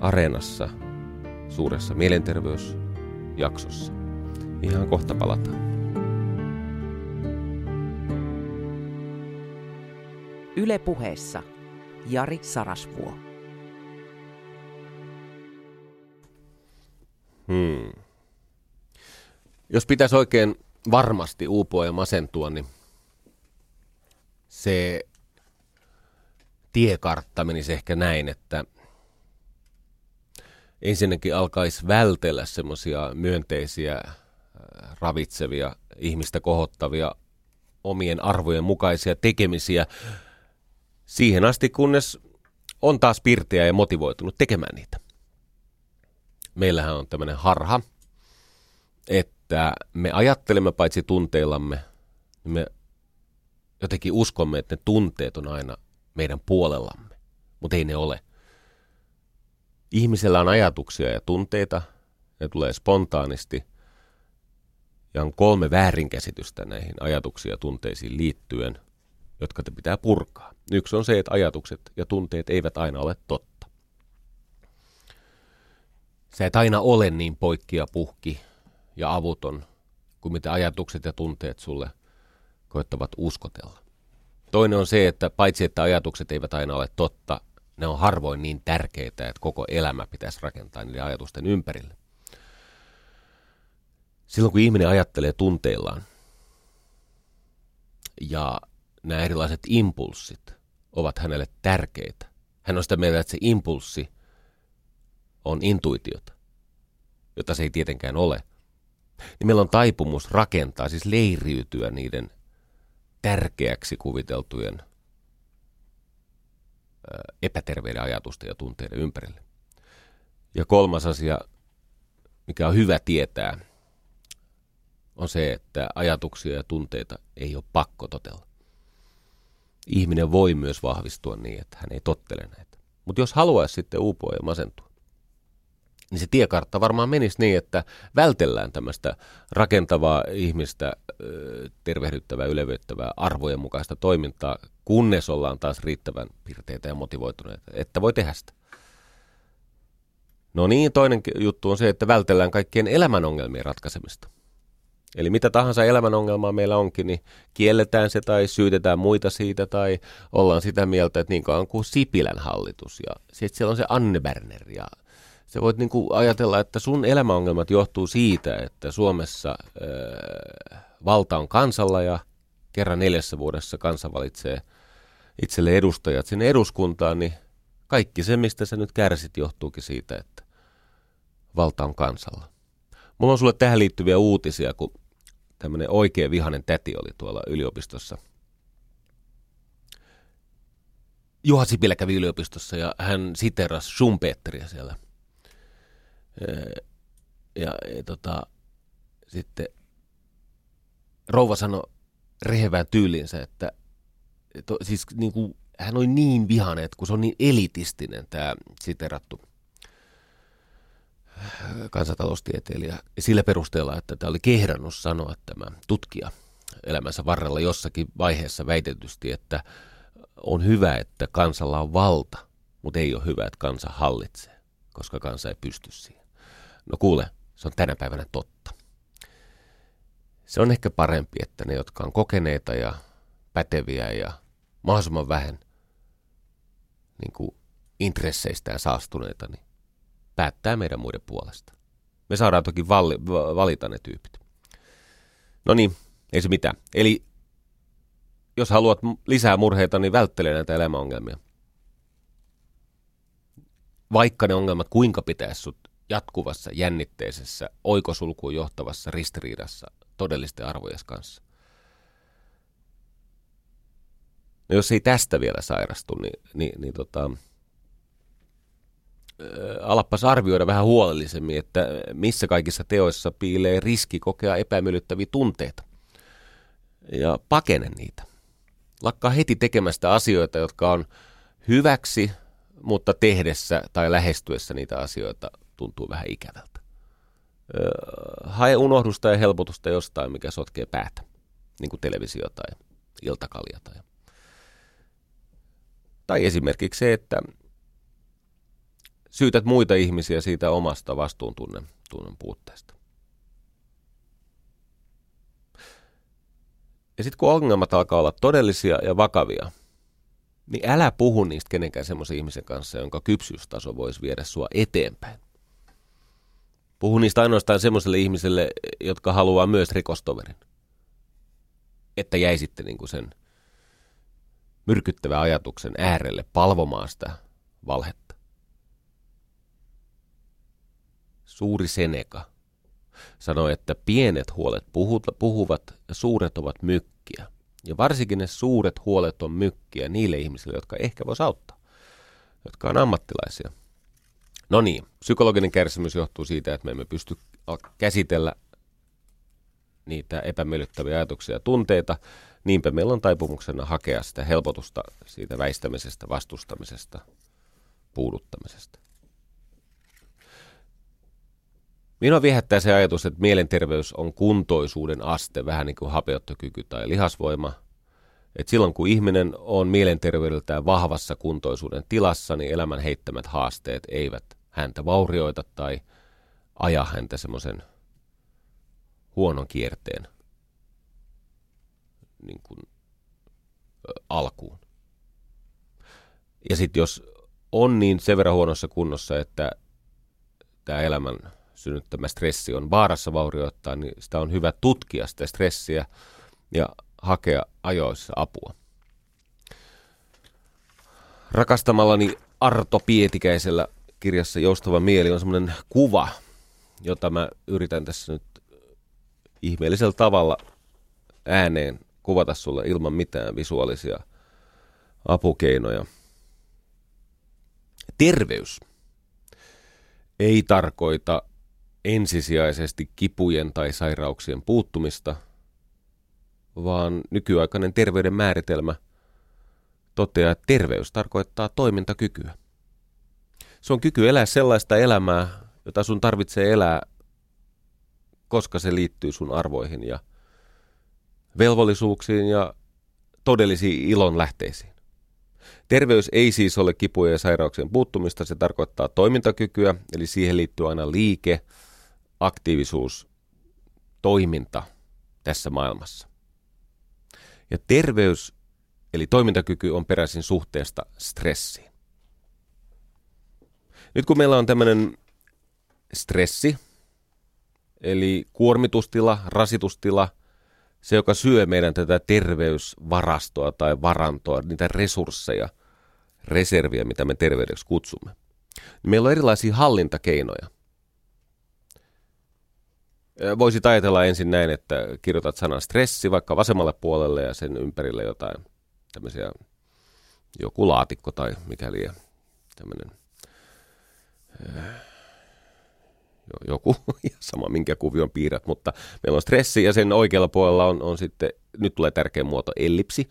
areenassa suuressa mielenterveysjaksossa. Ihan kohta palataan. Yle puheessa Jari Sarasvuo. Hmm. Jos pitäisi oikein varmasti uupua ja masentua, niin se tiekartta menisi ehkä näin, että ensinnäkin alkaisi vältellä semmoisia myönteisiä, äh, ravitsevia, ihmistä kohottavia, omien arvojen mukaisia tekemisiä siihen asti, kunnes on taas pirteä ja motivoitunut tekemään niitä. Meillähän on tämmöinen harha, että että me ajattelemme paitsi tunteillamme, niin me jotenkin uskomme, että ne tunteet on aina meidän puolellamme, mutta ei ne ole. Ihmisellä on ajatuksia ja tunteita, ne tulee spontaanisti, ja on kolme väärinkäsitystä näihin ajatuksiin ja tunteisiin liittyen, jotka te pitää purkaa. Yksi on se, että ajatukset ja tunteet eivät aina ole totta. Sä et aina ole niin poikkia puhki ja avuton kuin mitä ajatukset ja tunteet sulle koettavat uskotella. Toinen on se, että paitsi että ajatukset eivät aina ole totta, ne on harvoin niin tärkeitä, että koko elämä pitäisi rakentaa niiden ajatusten ympärille. Silloin kun ihminen ajattelee tunteillaan ja nämä erilaiset impulssit ovat hänelle tärkeitä, hän on sitä mieltä, että se impulssi on intuitiota, jota se ei tietenkään ole – niin meillä on taipumus rakentaa, siis leiriytyä niiden tärkeäksi kuviteltujen epäterveiden ajatusten ja tunteiden ympärille. Ja kolmas asia, mikä on hyvä tietää, on se, että ajatuksia ja tunteita ei ole pakko totella. Ihminen voi myös vahvistua niin, että hän ei tottele näitä. Mutta jos haluaisi sitten uupua ja masentua, niin se tiekartta varmaan menisi niin, että vältellään tämmöistä rakentavaa ihmistä, tervehdyttävää, ylevyyttävää, arvojen mukaista toimintaa, kunnes ollaan taas riittävän pirteitä ja motivoituneita, että voi tehdä sitä. No niin, toinen juttu on se, että vältellään kaikkien elämän ongelmien ratkaisemista. Eli mitä tahansa elämän ongelmaa meillä onkin, niin kielletään se tai syytetään muita siitä tai ollaan sitä mieltä, että niin kauan kuin Sipilän hallitus ja sitten siellä on se Anne Berner ja se voit niin kuin ajatella, että sun elämäongelmat johtuu siitä, että Suomessa äh, valta on kansalla ja kerran neljässä vuodessa kansa valitsee itselle edustajat sinne eduskuntaan, niin kaikki se, mistä sä nyt kärsit, johtuukin siitä, että valta on kansalla. Mulla on sulle tähän liittyviä uutisia, kun tämmöinen oikein vihanen täti oli tuolla yliopistossa. Juha Sipilä kävi yliopistossa ja hän siterasi Schumpeteria siellä. Ja, ja tota, sitten rouva sanoi rehevään tyyliinsä, että to, siis niin kuin, hän oli niin vihainen, että kun se on niin elitistinen tämä siterattu kansantaloustieteilijä sillä perusteella, että tämä oli kehdannut sanoa tämä tutkija elämänsä varrella jossakin vaiheessa väitetysti, että on hyvä, että kansalla on valta, mutta ei ole hyvä, että kansa hallitsee, koska kansa ei pysty siihen. No kuule, se on tänä päivänä totta. Se on ehkä parempi, että ne, jotka on kokeneita ja päteviä ja mahdollisimman vähän niin kuin intresseistään saastuneita, niin päättää meidän muiden puolesta. Me saadaan toki valli, valita ne tyypit. No niin, ei se mitään. Eli jos haluat lisää murheita, niin välttele näitä elämäongelmia. Vaikka ne ongelmat kuinka pitäisi sut jatkuvassa, jännitteisessä, oikosulkuun johtavassa ristiriidassa todellisten arvojen kanssa. No jos ei tästä vielä sairastu, niin, niin, niin tota, alappas arvioida vähän huolellisemmin, että missä kaikissa teoissa piilee riski kokea epämiellyttäviä tunteita. Ja pakene niitä. Lakkaa heti tekemästä asioita, jotka on hyväksi, mutta tehdessä tai lähestyessä niitä asioita tuntuu vähän ikävältä. Hae unohdusta ja helpotusta jostain, mikä sotkee päätä, niin kuin televisio tai iltakalja. Tai, tai esimerkiksi se, että syytät muita ihmisiä siitä omasta vastuuntunnen tunnen puutteesta. Ja sitten kun ongelmat alkaa olla todellisia ja vakavia, niin älä puhu niistä kenenkään semmoisen ihmisen kanssa, jonka kypsyystaso voisi viedä sua eteenpäin. Puhu niistä ainoastaan semmoiselle ihmiselle, jotka haluaa myös rikostoverin. Että jäisitte niin kuin sen myrkyttävän ajatuksen äärelle palvomaan sitä valhetta. Suuri Seneca sanoi, että pienet huolet puhuvat ja suuret ovat mykkiä. Ja varsinkin ne suuret huolet on mykkiä niille ihmisille, jotka ehkä vois auttaa, jotka on ammattilaisia. No niin, psykologinen kärsimys johtuu siitä, että me emme pysty käsitellä niitä epämiellyttäviä ajatuksia ja tunteita. Niinpä meillä on taipumuksena hakea sitä helpotusta siitä väistämisestä, vastustamisesta, puuduttamisesta. Minua viehättää se ajatus, että mielenterveys on kuntoisuuden aste, vähän niin kuin hapeuttokyky tai lihasvoima. Et silloin kun ihminen on mielenterveydeltään vahvassa kuntoisuuden tilassa, niin elämän heittämät haasteet eivät häntä vaurioita tai aja häntä semmoisen huonon kierteen niin kuin, alkuun. Ja sitten jos on niin sen verran huonossa kunnossa, että tämä elämän synnyttämä stressi on vaarassa vaurioittaa, niin sitä on hyvä tutkia sitä stressiä ja hakea ajoissa apua. Rakastamallani Arto Pietikäisellä kirjassa Joustava mieli on semmoinen kuva, jota mä yritän tässä nyt ihmeellisellä tavalla ääneen kuvata sulle ilman mitään visuaalisia apukeinoja. Terveys ei tarkoita ensisijaisesti kipujen tai sairauksien puuttumista, vaan nykyaikainen terveyden määritelmä toteaa, että terveys tarkoittaa toimintakykyä. Se on kyky elää sellaista elämää, jota sun tarvitsee elää, koska se liittyy sun arvoihin ja velvollisuuksiin ja todellisiin ilon lähteisiin. Terveys ei siis ole kipujen ja sairauksien puuttumista, se tarkoittaa toimintakykyä, eli siihen liittyy aina liike, aktiivisuus, toiminta tässä maailmassa. Ja terveys, eli toimintakyky, on peräisin suhteesta stressiin. Nyt kun meillä on tämmöinen stressi, eli kuormitustila, rasitustila, se joka syö meidän tätä terveysvarastoa tai varantoa, niitä resursseja, reserviä, mitä me terveydeksi kutsumme. Meillä on erilaisia hallintakeinoja. Voisi ajatella ensin näin, että kirjoitat sanan stressi vaikka vasemmalle puolelle ja sen ympärille jotain tämmöisiä, joku laatikko tai mikäli tämmöinen joku, sama minkä kuvion piirrät, mutta meillä on stressi ja sen oikealla puolella on, on sitten, nyt tulee tärkeä muoto, ellipsi.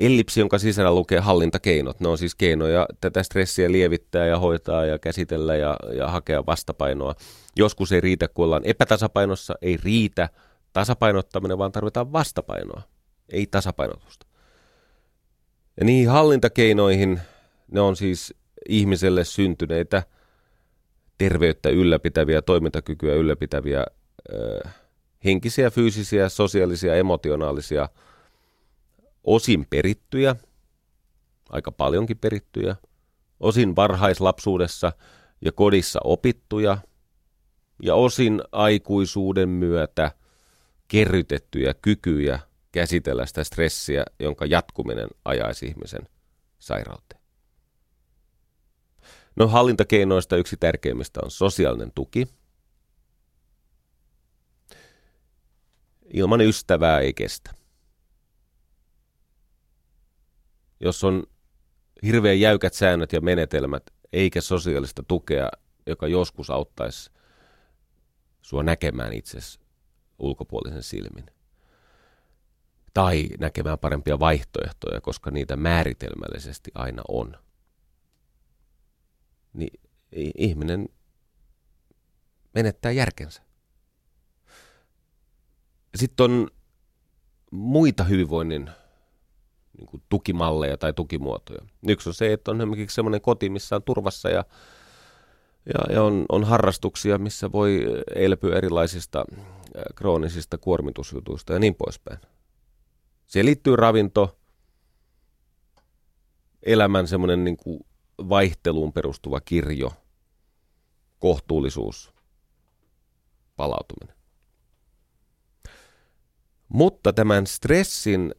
Ellipsi, jonka sisällä lukee hallintakeinot. Ne on siis keinoja tätä stressiä lievittää ja hoitaa ja käsitellä ja, ja hakea vastapainoa. Joskus ei riitä, kun ollaan epätasapainossa, ei riitä tasapainottaminen, vaan tarvitaan vastapainoa, ei tasapainotusta. Ja niihin hallintakeinoihin, ne on siis ihmiselle syntyneitä terveyttä ylläpitäviä, toimintakykyä ylläpitäviä ö, henkisiä, fyysisiä, sosiaalisia, emotionaalisia, osin perittyjä, aika paljonkin perittyjä, osin varhaislapsuudessa ja kodissa opittuja ja osin aikuisuuden myötä kerrytettyjä kykyjä käsitellä sitä stressiä, jonka jatkuminen ajaisi ihmisen sairauteen. No hallintakeinoista yksi tärkeimmistä on sosiaalinen tuki. Ilman ystävää ei kestä. Jos on hirveän jäykät säännöt ja menetelmät, eikä sosiaalista tukea, joka joskus auttaisi sua näkemään itsesi ulkopuolisen silmin. Tai näkemään parempia vaihtoehtoja, koska niitä määritelmällisesti aina on niin ihminen menettää järkensä. Sitten on muita hyvinvoinnin niin kuin tukimalleja tai tukimuotoja. Yksi on se, että on esimerkiksi sellainen koti, missä on turvassa ja, ja, ja on, on harrastuksia, missä voi elpyä erilaisista äh, kroonisista kuormitusjutuista ja niin poispäin. Siihen liittyy ravinto, elämän semmoinen niin kuin vaihteluun perustuva kirjo, kohtuullisuus, palautuminen. Mutta tämän stressin,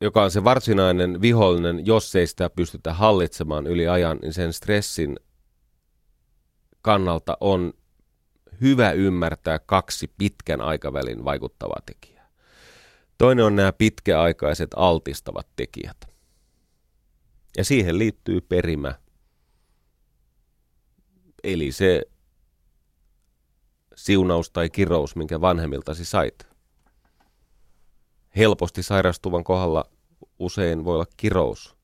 joka on se varsinainen vihollinen, jos ei sitä pystytä hallitsemaan yli ajan, niin sen stressin kannalta on hyvä ymmärtää kaksi pitkän aikavälin vaikuttavaa tekijää. Toinen on nämä pitkäaikaiset altistavat tekijät. Ja siihen liittyy perimä. Eli se siunaus tai kirous, minkä vanhemmiltasi sait. Helposti sairastuvan kohdalla usein voi olla kirous.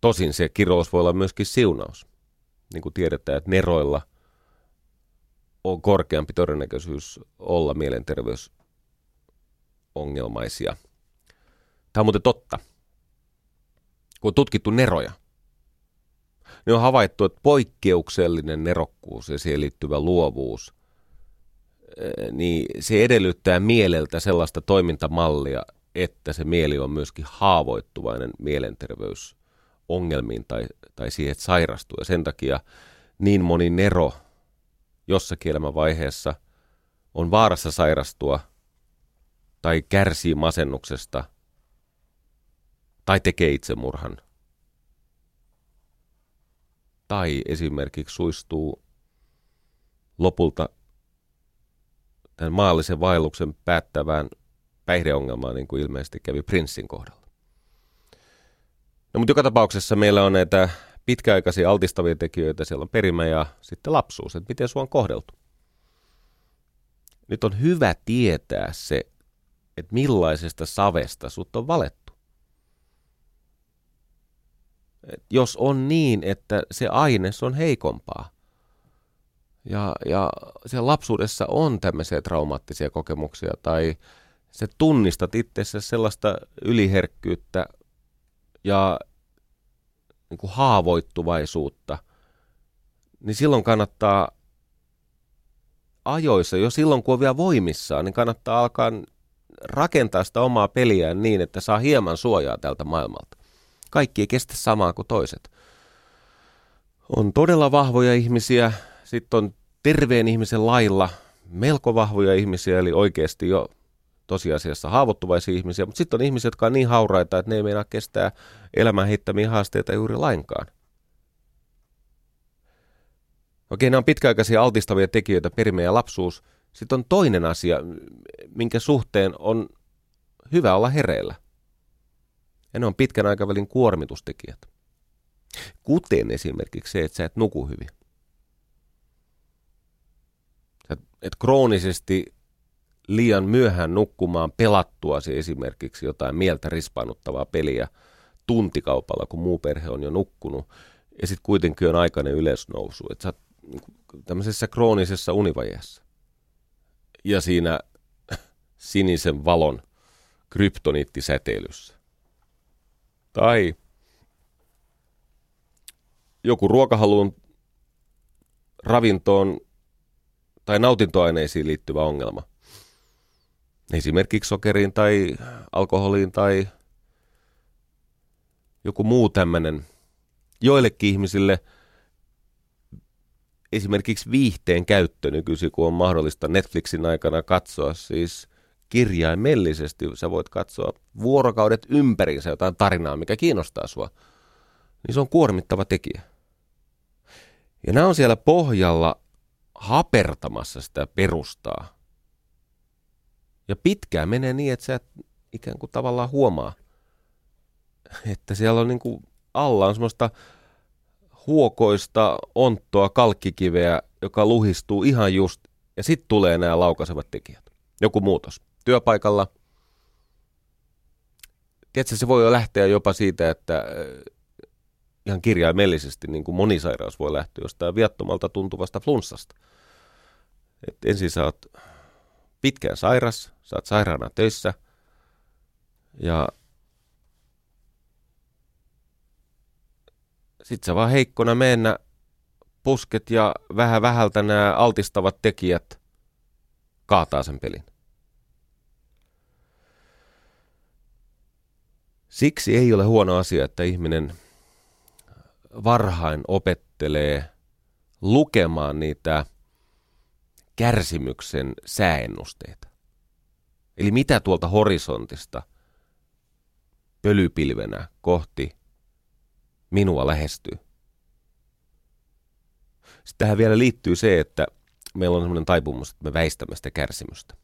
Tosin se kirous voi olla myöskin siunaus. Niin kuin tiedetään, että neroilla on korkeampi todennäköisyys olla mielenterveysongelmaisia. Tämä on muuten totta kun on tutkittu neroja, niin on havaittu, että poikkeuksellinen nerokkuus ja siihen liittyvä luovuus, eh, niin se edellyttää mieleltä sellaista toimintamallia, että se mieli on myöskin haavoittuvainen mielenterveysongelmiin tai, tai siihen, että sairastuu. Ja sen takia niin moni nero jossakin elämänvaiheessa on vaarassa sairastua tai kärsii masennuksesta tai tekee itsemurhan. Tai esimerkiksi suistuu lopulta tämän maallisen vaelluksen päättävään päihdeongelmaan, niin kuin ilmeisesti kävi Prinssin kohdalla. No, mutta joka tapauksessa meillä on näitä pitkäaikaisia altistavia tekijöitä, siellä on perimä ja sitten lapsuus, että miten sua on kohdeltu. Nyt on hyvä tietää se, että millaisesta savesta sut on valettu. Jos on niin, että se aines on heikompaa. Ja, ja siellä lapsuudessa on tämmöisiä traumaattisia kokemuksia tai se tunnistat itsessä sellaista yliherkkyyttä ja niin kuin haavoittuvaisuutta, niin silloin kannattaa ajoissa, jo silloin kun on vielä voimissaan, niin kannattaa alkaa rakentaa sitä omaa peliään niin, että saa hieman suojaa tältä maailmalta kaikki ei kestä samaa kuin toiset. On todella vahvoja ihmisiä, sitten on terveen ihmisen lailla melko vahvoja ihmisiä, eli oikeasti jo tosiasiassa haavoittuvaisia ihmisiä, mutta sitten on ihmisiä, jotka on niin hauraita, että ne ei meinaa kestää elämän heittämiä haasteita juuri lainkaan. Okei, nämä on pitkäaikaisia altistavia tekijöitä, perimä ja lapsuus. Sitten on toinen asia, minkä suhteen on hyvä olla hereillä. Ja ne on pitkän aikavälin kuormitustekijät. Kuten esimerkiksi se, että sä et nuku hyvin. Sä et kroonisesti liian myöhään nukkumaan pelattuasi esimerkiksi jotain mieltä rispaannuttavaa peliä tuntikaupalla, kun muu perhe on jo nukkunut. Ja sitten kuitenkin on aikainen ylösnousu. Että sä oot niinku tämmöisessä kroonisessa univajeessa. Ja siinä sinisen valon kryptoniittisäteilyssä. Tai joku ruokahaluun, ravintoon tai nautintoaineisiin liittyvä ongelma. Esimerkiksi sokeriin tai alkoholiin tai joku muu tämmöinen. Joillekin ihmisille esimerkiksi viihteen käyttö nykyisin, kun on mahdollista Netflixin aikana katsoa siis kirjaimellisesti. Sä voit katsoa vuorokaudet ympäriinsä jotain tarinaa, mikä kiinnostaa sua. Niin se on kuormittava tekijä. Ja nämä on siellä pohjalla hapertamassa sitä perustaa. Ja pitkään menee niin, että sä et ikään kuin tavallaan huomaa, että siellä on niin kuin alla on semmoista huokoista onttoa kalkkikiveä, joka luhistuu ihan just, ja sitten tulee nämä laukaisevat tekijät. Joku muutos. Työpaikalla. Tiedätkö, se voi jo lähteä jopa siitä, että ihan kirjaimellisesti niin kuin monisairaus voi lähteä jostain viattomalta tuntuvasta flunssasta. Et ensin sä oot pitkään sairas, sä oot sairaana töissä ja sit sä vaan heikkona meennä pusket ja vähän vähältä nämä altistavat tekijät kaataa sen pelin. Siksi ei ole huono asia, että ihminen varhain opettelee lukemaan niitä kärsimyksen sääennusteita. Eli mitä tuolta horisontista pölypilvenä kohti minua lähestyy. Sitten tähän vielä liittyy se, että meillä on sellainen taipumus, että me väistämme sitä kärsimystä.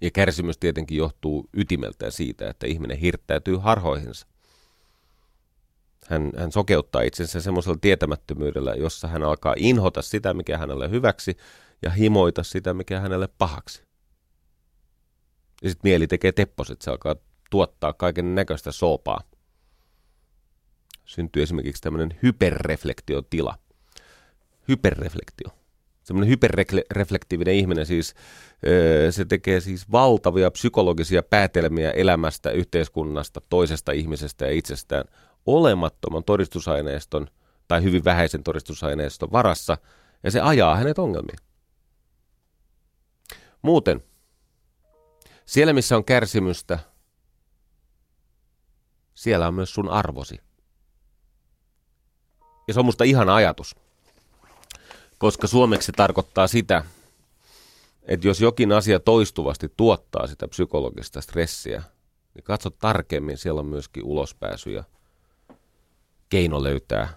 Ja kärsimys tietenkin johtuu ytimeltään siitä, että ihminen hirttäytyy harhoihinsa. Hän, hän sokeuttaa itsensä semmoisella tietämättömyydellä, jossa hän alkaa inhota sitä, mikä hänelle hyväksi, ja himoita sitä, mikä hänelle pahaksi. Ja sitten mieli tekee tepposet, se alkaa tuottaa kaiken näköistä soopaa. Syntyy esimerkiksi tämmöinen hyperreflektiotila. Hyperreflektio. Semmoinen hyperreflektiivinen ihminen siis, se tekee siis valtavia psykologisia päätelmiä elämästä, yhteiskunnasta, toisesta ihmisestä ja itsestään olemattoman todistusaineiston tai hyvin vähäisen todistusaineiston varassa, ja se ajaa hänet ongelmiin. Muuten, siellä missä on kärsimystä, siellä on myös sun arvosi. Ja se on musta ihana ajatus, koska suomeksi se tarkoittaa sitä, että jos jokin asia toistuvasti tuottaa sitä psykologista stressiä, niin katso tarkemmin, siellä on myöskin ulospääsyjä – keino löytää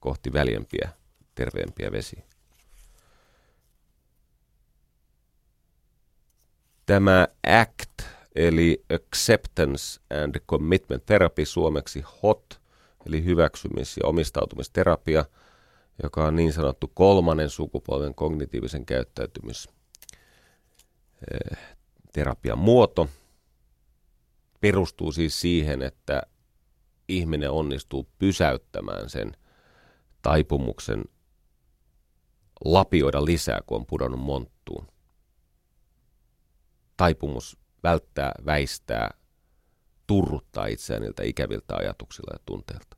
kohti väljempiä, terveempiä vesiä. Tämä ACT, eli Acceptance and Commitment Therapy, suomeksi HOT, eli hyväksymis- ja omistautumisterapia, joka on niin sanottu kolmannen sukupolven kognitiivisen käyttäytymis eh, muoto, perustuu siis siihen, että ihminen onnistuu pysäyttämään sen taipumuksen lapioida lisää, kun on pudonnut monttuun. Taipumus välttää, väistää, turruttaa itseään niiltä ikäviltä ajatuksilla ja tunteilta.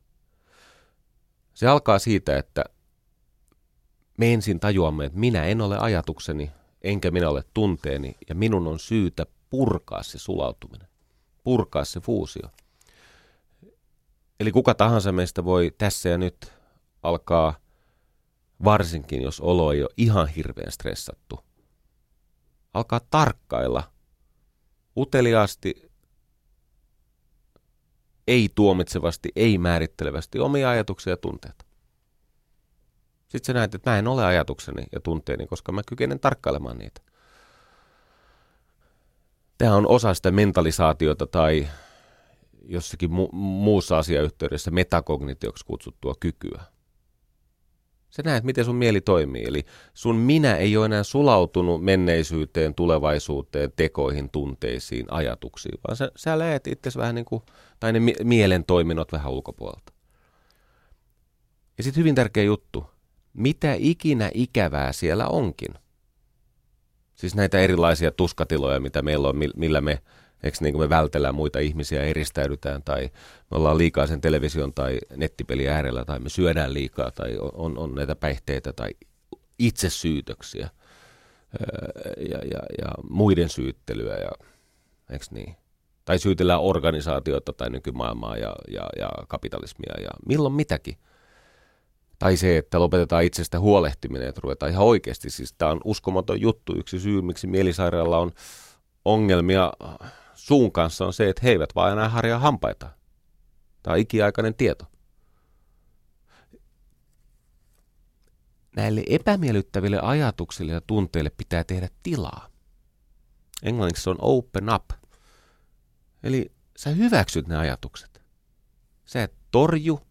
Se alkaa siitä, että me ensin tajuamme, että minä en ole ajatukseni, enkä minä ole tunteeni, ja minun on syytä purkaa se sulautuminen, purkaa se fuusio. Eli kuka tahansa meistä voi tässä ja nyt alkaa, varsinkin jos olo ei ole ihan hirveän stressattu, alkaa tarkkailla uteliaasti, ei tuomitsevasti, ei määrittelevästi omia ajatuksia ja tunteita. Sitten sä näet, että mä en ole ajatukseni ja tunteeni, koska mä kykenen tarkkailemaan niitä. Tämä on osa sitä mentalisaatiota tai jossakin mu- muussa asiayhteydessä metakognitioksi kutsuttua kykyä. Sä näet, miten sun mieli toimii. Eli sun minä ei ole enää sulautunut menneisyyteen, tulevaisuuteen, tekoihin, tunteisiin, ajatuksiin, vaan sä, sä lähet itse vähän niin kuin, tai ne mielen toiminnot vähän ulkopuolelta. Ja sitten hyvin tärkeä juttu. Mitä ikinä ikävää siellä onkin. Siis näitä erilaisia tuskatiloja, mitä meillä on, millä me Eikö niin kuin me vältellään muita ihmisiä, eristäydytään tai me ollaan liikaa sen television tai nettipeli äärellä tai me syödään liikaa tai on, on näitä päihteitä tai itsesyytöksiä ja, ja, ja muiden syyttelyä ja eikö niin? Tai syytellään organisaatiota tai nykymaailmaa ja, ja, ja kapitalismia ja milloin mitäkin. Tai se, että lopetetaan itsestä huolehtiminen, että ruvetaan ihan oikeasti. Siis tämä on uskomaton juttu. Yksi syy, miksi mielisairaalla on ongelmia suun kanssa on se, että he eivät vaan enää harjaa hampaita. Tämä on ikiaikainen tieto. Näille epämiellyttäville ajatuksille ja tunteille pitää tehdä tilaa. Englanniksi se on open up. Eli sä hyväksyt ne ajatukset. Sä et torju,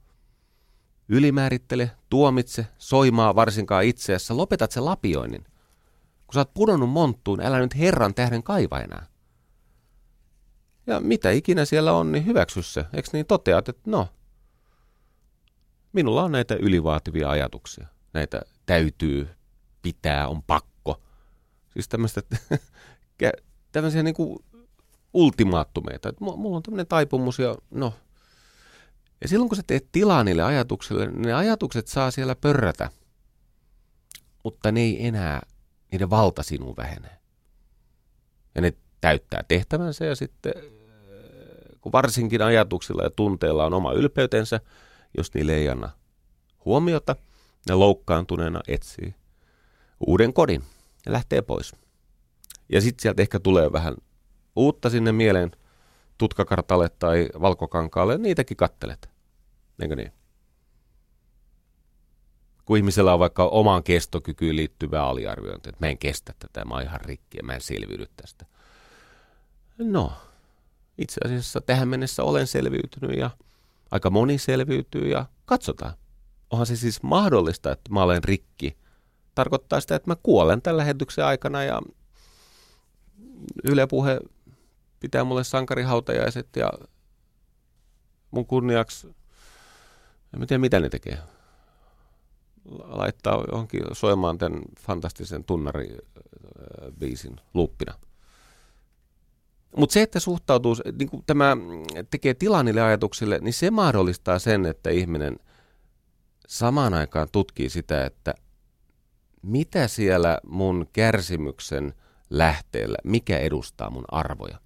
ylimäärittele, tuomitse, soimaa varsinkaan itseässä. Lopetat se lapioinnin. Kun sä oot pudonnut monttuun, älä nyt Herran tähden kaiva enää. Ja mitä ikinä siellä on, niin hyväksy se. Eikö niin toteat, että no, minulla on näitä ylivaativia ajatuksia. Näitä täytyy, pitää, on pakko. Siis tämmöistä, tämmöisiä niin kuin ultimaattumeita. Että mulla on tämmöinen taipumus ja no. Ja silloin kun sä teet tilaa niille ajatuksille, ne ajatukset saa siellä pörrätä. Mutta ne ei enää, niiden valta sinuun vähenee. Ja ne täyttää tehtävänsä ja sitten kun varsinkin ajatuksilla ja tunteilla on oma ylpeytensä, jos niille ei anna huomiota, ne loukkaantuneena etsii uuden kodin ja lähtee pois. Ja sitten sieltä ehkä tulee vähän uutta sinne mieleen tutkakartalle tai valkokankaalle, niitäkin kattelet. Eikö niin? Kun ihmisellä on vaikka omaan kestokykyyn liittyvä aliarviointi, että mä en kestä tätä, mä oon ihan rikki ja mä en selviydy tästä. No, itse asiassa tähän mennessä olen selviytynyt ja aika moni selviytyy ja katsotaan. Onhan se siis mahdollista, että mä olen rikki. Tarkoittaa sitä, että mä kuolen tällä lähetyksen aikana ja Yle Puhe pitää mulle sankarihautajaiset ja mun kunniaksi, en tiedä mitä ne tekee, laittaa johonkin soimaan tämän fantastisen tunnari-biisin luuppina. Mutta se, että suhtautuu, niin kuin tämä tekee tilaa niille ajatuksille, niin se mahdollistaa sen, että ihminen samaan aikaan tutkii sitä, että mitä siellä mun kärsimyksen lähteellä, mikä edustaa mun arvoja.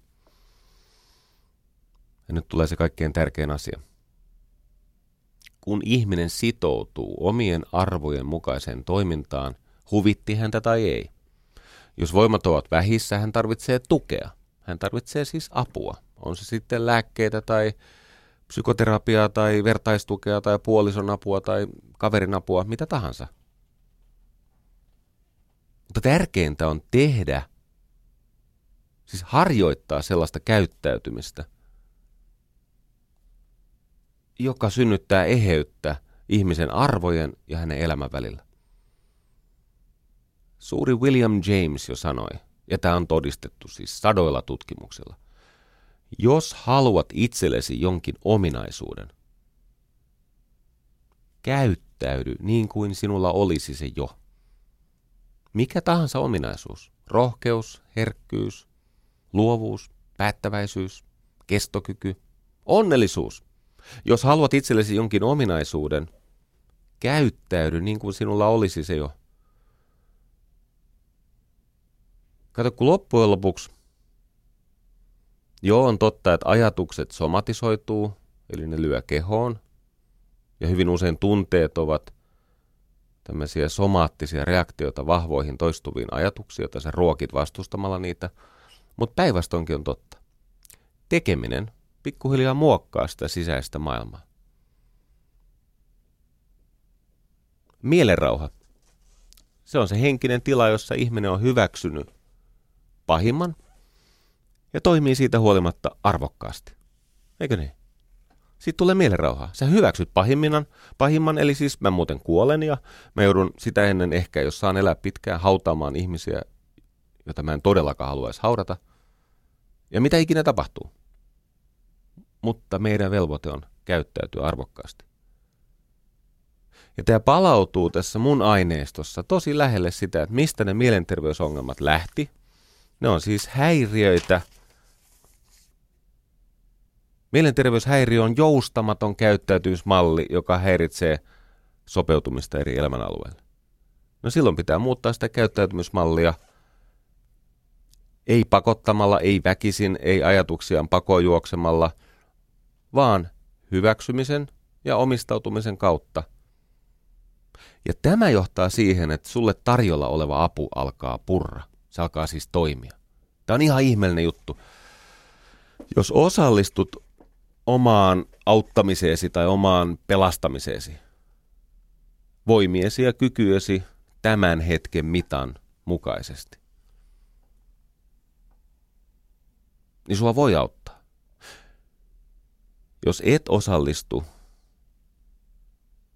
Ja nyt tulee se kaikkein tärkein asia. Kun ihminen sitoutuu omien arvojen mukaiseen toimintaan, huvitti häntä tai ei. Jos voimat ovat vähissä, hän tarvitsee tukea – hän tarvitsee siis apua. On se sitten lääkkeitä tai psykoterapiaa tai vertaistukea tai puolison apua tai kaverin apua, mitä tahansa. Mutta tärkeintä on tehdä, siis harjoittaa sellaista käyttäytymistä, joka synnyttää eheyttä ihmisen arvojen ja hänen elämän välillä. Suuri William James jo sanoi – ja tämä on todistettu siis sadoilla tutkimuksilla. Jos haluat itsellesi jonkin ominaisuuden, käyttäydy niin kuin sinulla olisi se jo. Mikä tahansa ominaisuus, rohkeus, herkkyys, luovuus, päättäväisyys, kestokyky, onnellisuus. Jos haluat itsellesi jonkin ominaisuuden, käyttäydy niin kuin sinulla olisi se jo. Kato, kun loppujen lopuksi, joo on totta, että ajatukset somatisoituu, eli ne lyö kehoon, ja hyvin usein tunteet ovat tämmöisiä somaattisia reaktioita vahvoihin toistuviin ajatuksiin, joita sä ruokit vastustamalla niitä. Mutta päinvastoinkin on totta. Tekeminen pikkuhiljaa muokkaa sitä sisäistä maailmaa. Mielenrauha. Se on se henkinen tila, jossa ihminen on hyväksynyt pahimman ja toimii siitä huolimatta arvokkaasti. Eikö niin? Siitä tulee mielenrauhaa. Sä hyväksyt pahimman, pahimman, eli siis mä muuten kuolen ja mä joudun sitä ennen ehkä, jos saan elää pitkään, hautaamaan ihmisiä, joita mä en todellakaan haluaisi haudata. Ja mitä ikinä tapahtuu. Mutta meidän velvoite on käyttäytyä arvokkaasti. Ja tämä palautuu tässä mun aineistossa tosi lähelle sitä, että mistä ne mielenterveysongelmat lähti. Ne on siis häiriöitä. Mielenterveyshäiriö on joustamaton käyttäytymismalli, joka häiritsee sopeutumista eri elämänalueille. No silloin pitää muuttaa sitä käyttäytymismallia ei pakottamalla, ei väkisin, ei ajatuksiaan pakojuoksemalla, vaan hyväksymisen ja omistautumisen kautta – ja tämä johtaa siihen, että sulle tarjolla oleva apu alkaa purra. Se alkaa siis toimia. Tämä on ihan ihmeellinen juttu. Jos osallistut omaan auttamiseesi tai omaan pelastamiseesi, voimiesi ja kykyesi tämän hetken mitan mukaisesti, niin sua voi auttaa. Jos et osallistu,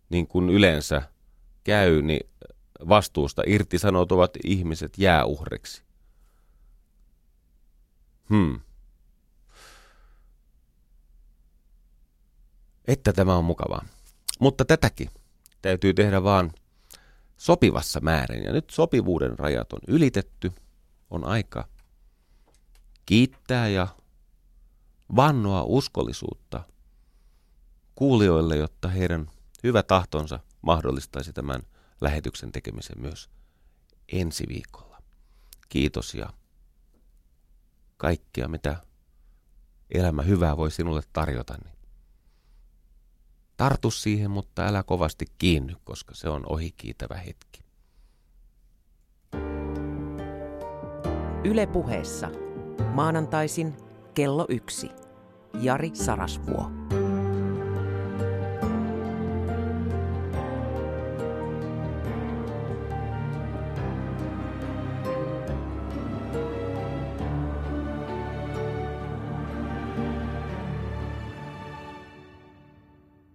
niin kuin yleensä – käy, niin vastuusta irtisanoutuvat ihmiset jää uhreksi. Hmm. Että tämä on mukavaa. Mutta tätäkin täytyy tehdä vaan sopivassa määrin. Ja nyt sopivuuden rajat on ylitetty. On aika kiittää ja vannoa uskollisuutta kuulijoille, jotta heidän hyvä tahtonsa – mahdollistaisi tämän lähetyksen tekemisen myös ensi viikolla. Kiitos ja kaikkia, mitä elämä hyvää voi sinulle tarjota, niin tartu siihen, mutta älä kovasti kiinny, koska se on ohikiitävä hetki. Yle puheessa maanantaisin kello yksi. Jari Sarasvuo.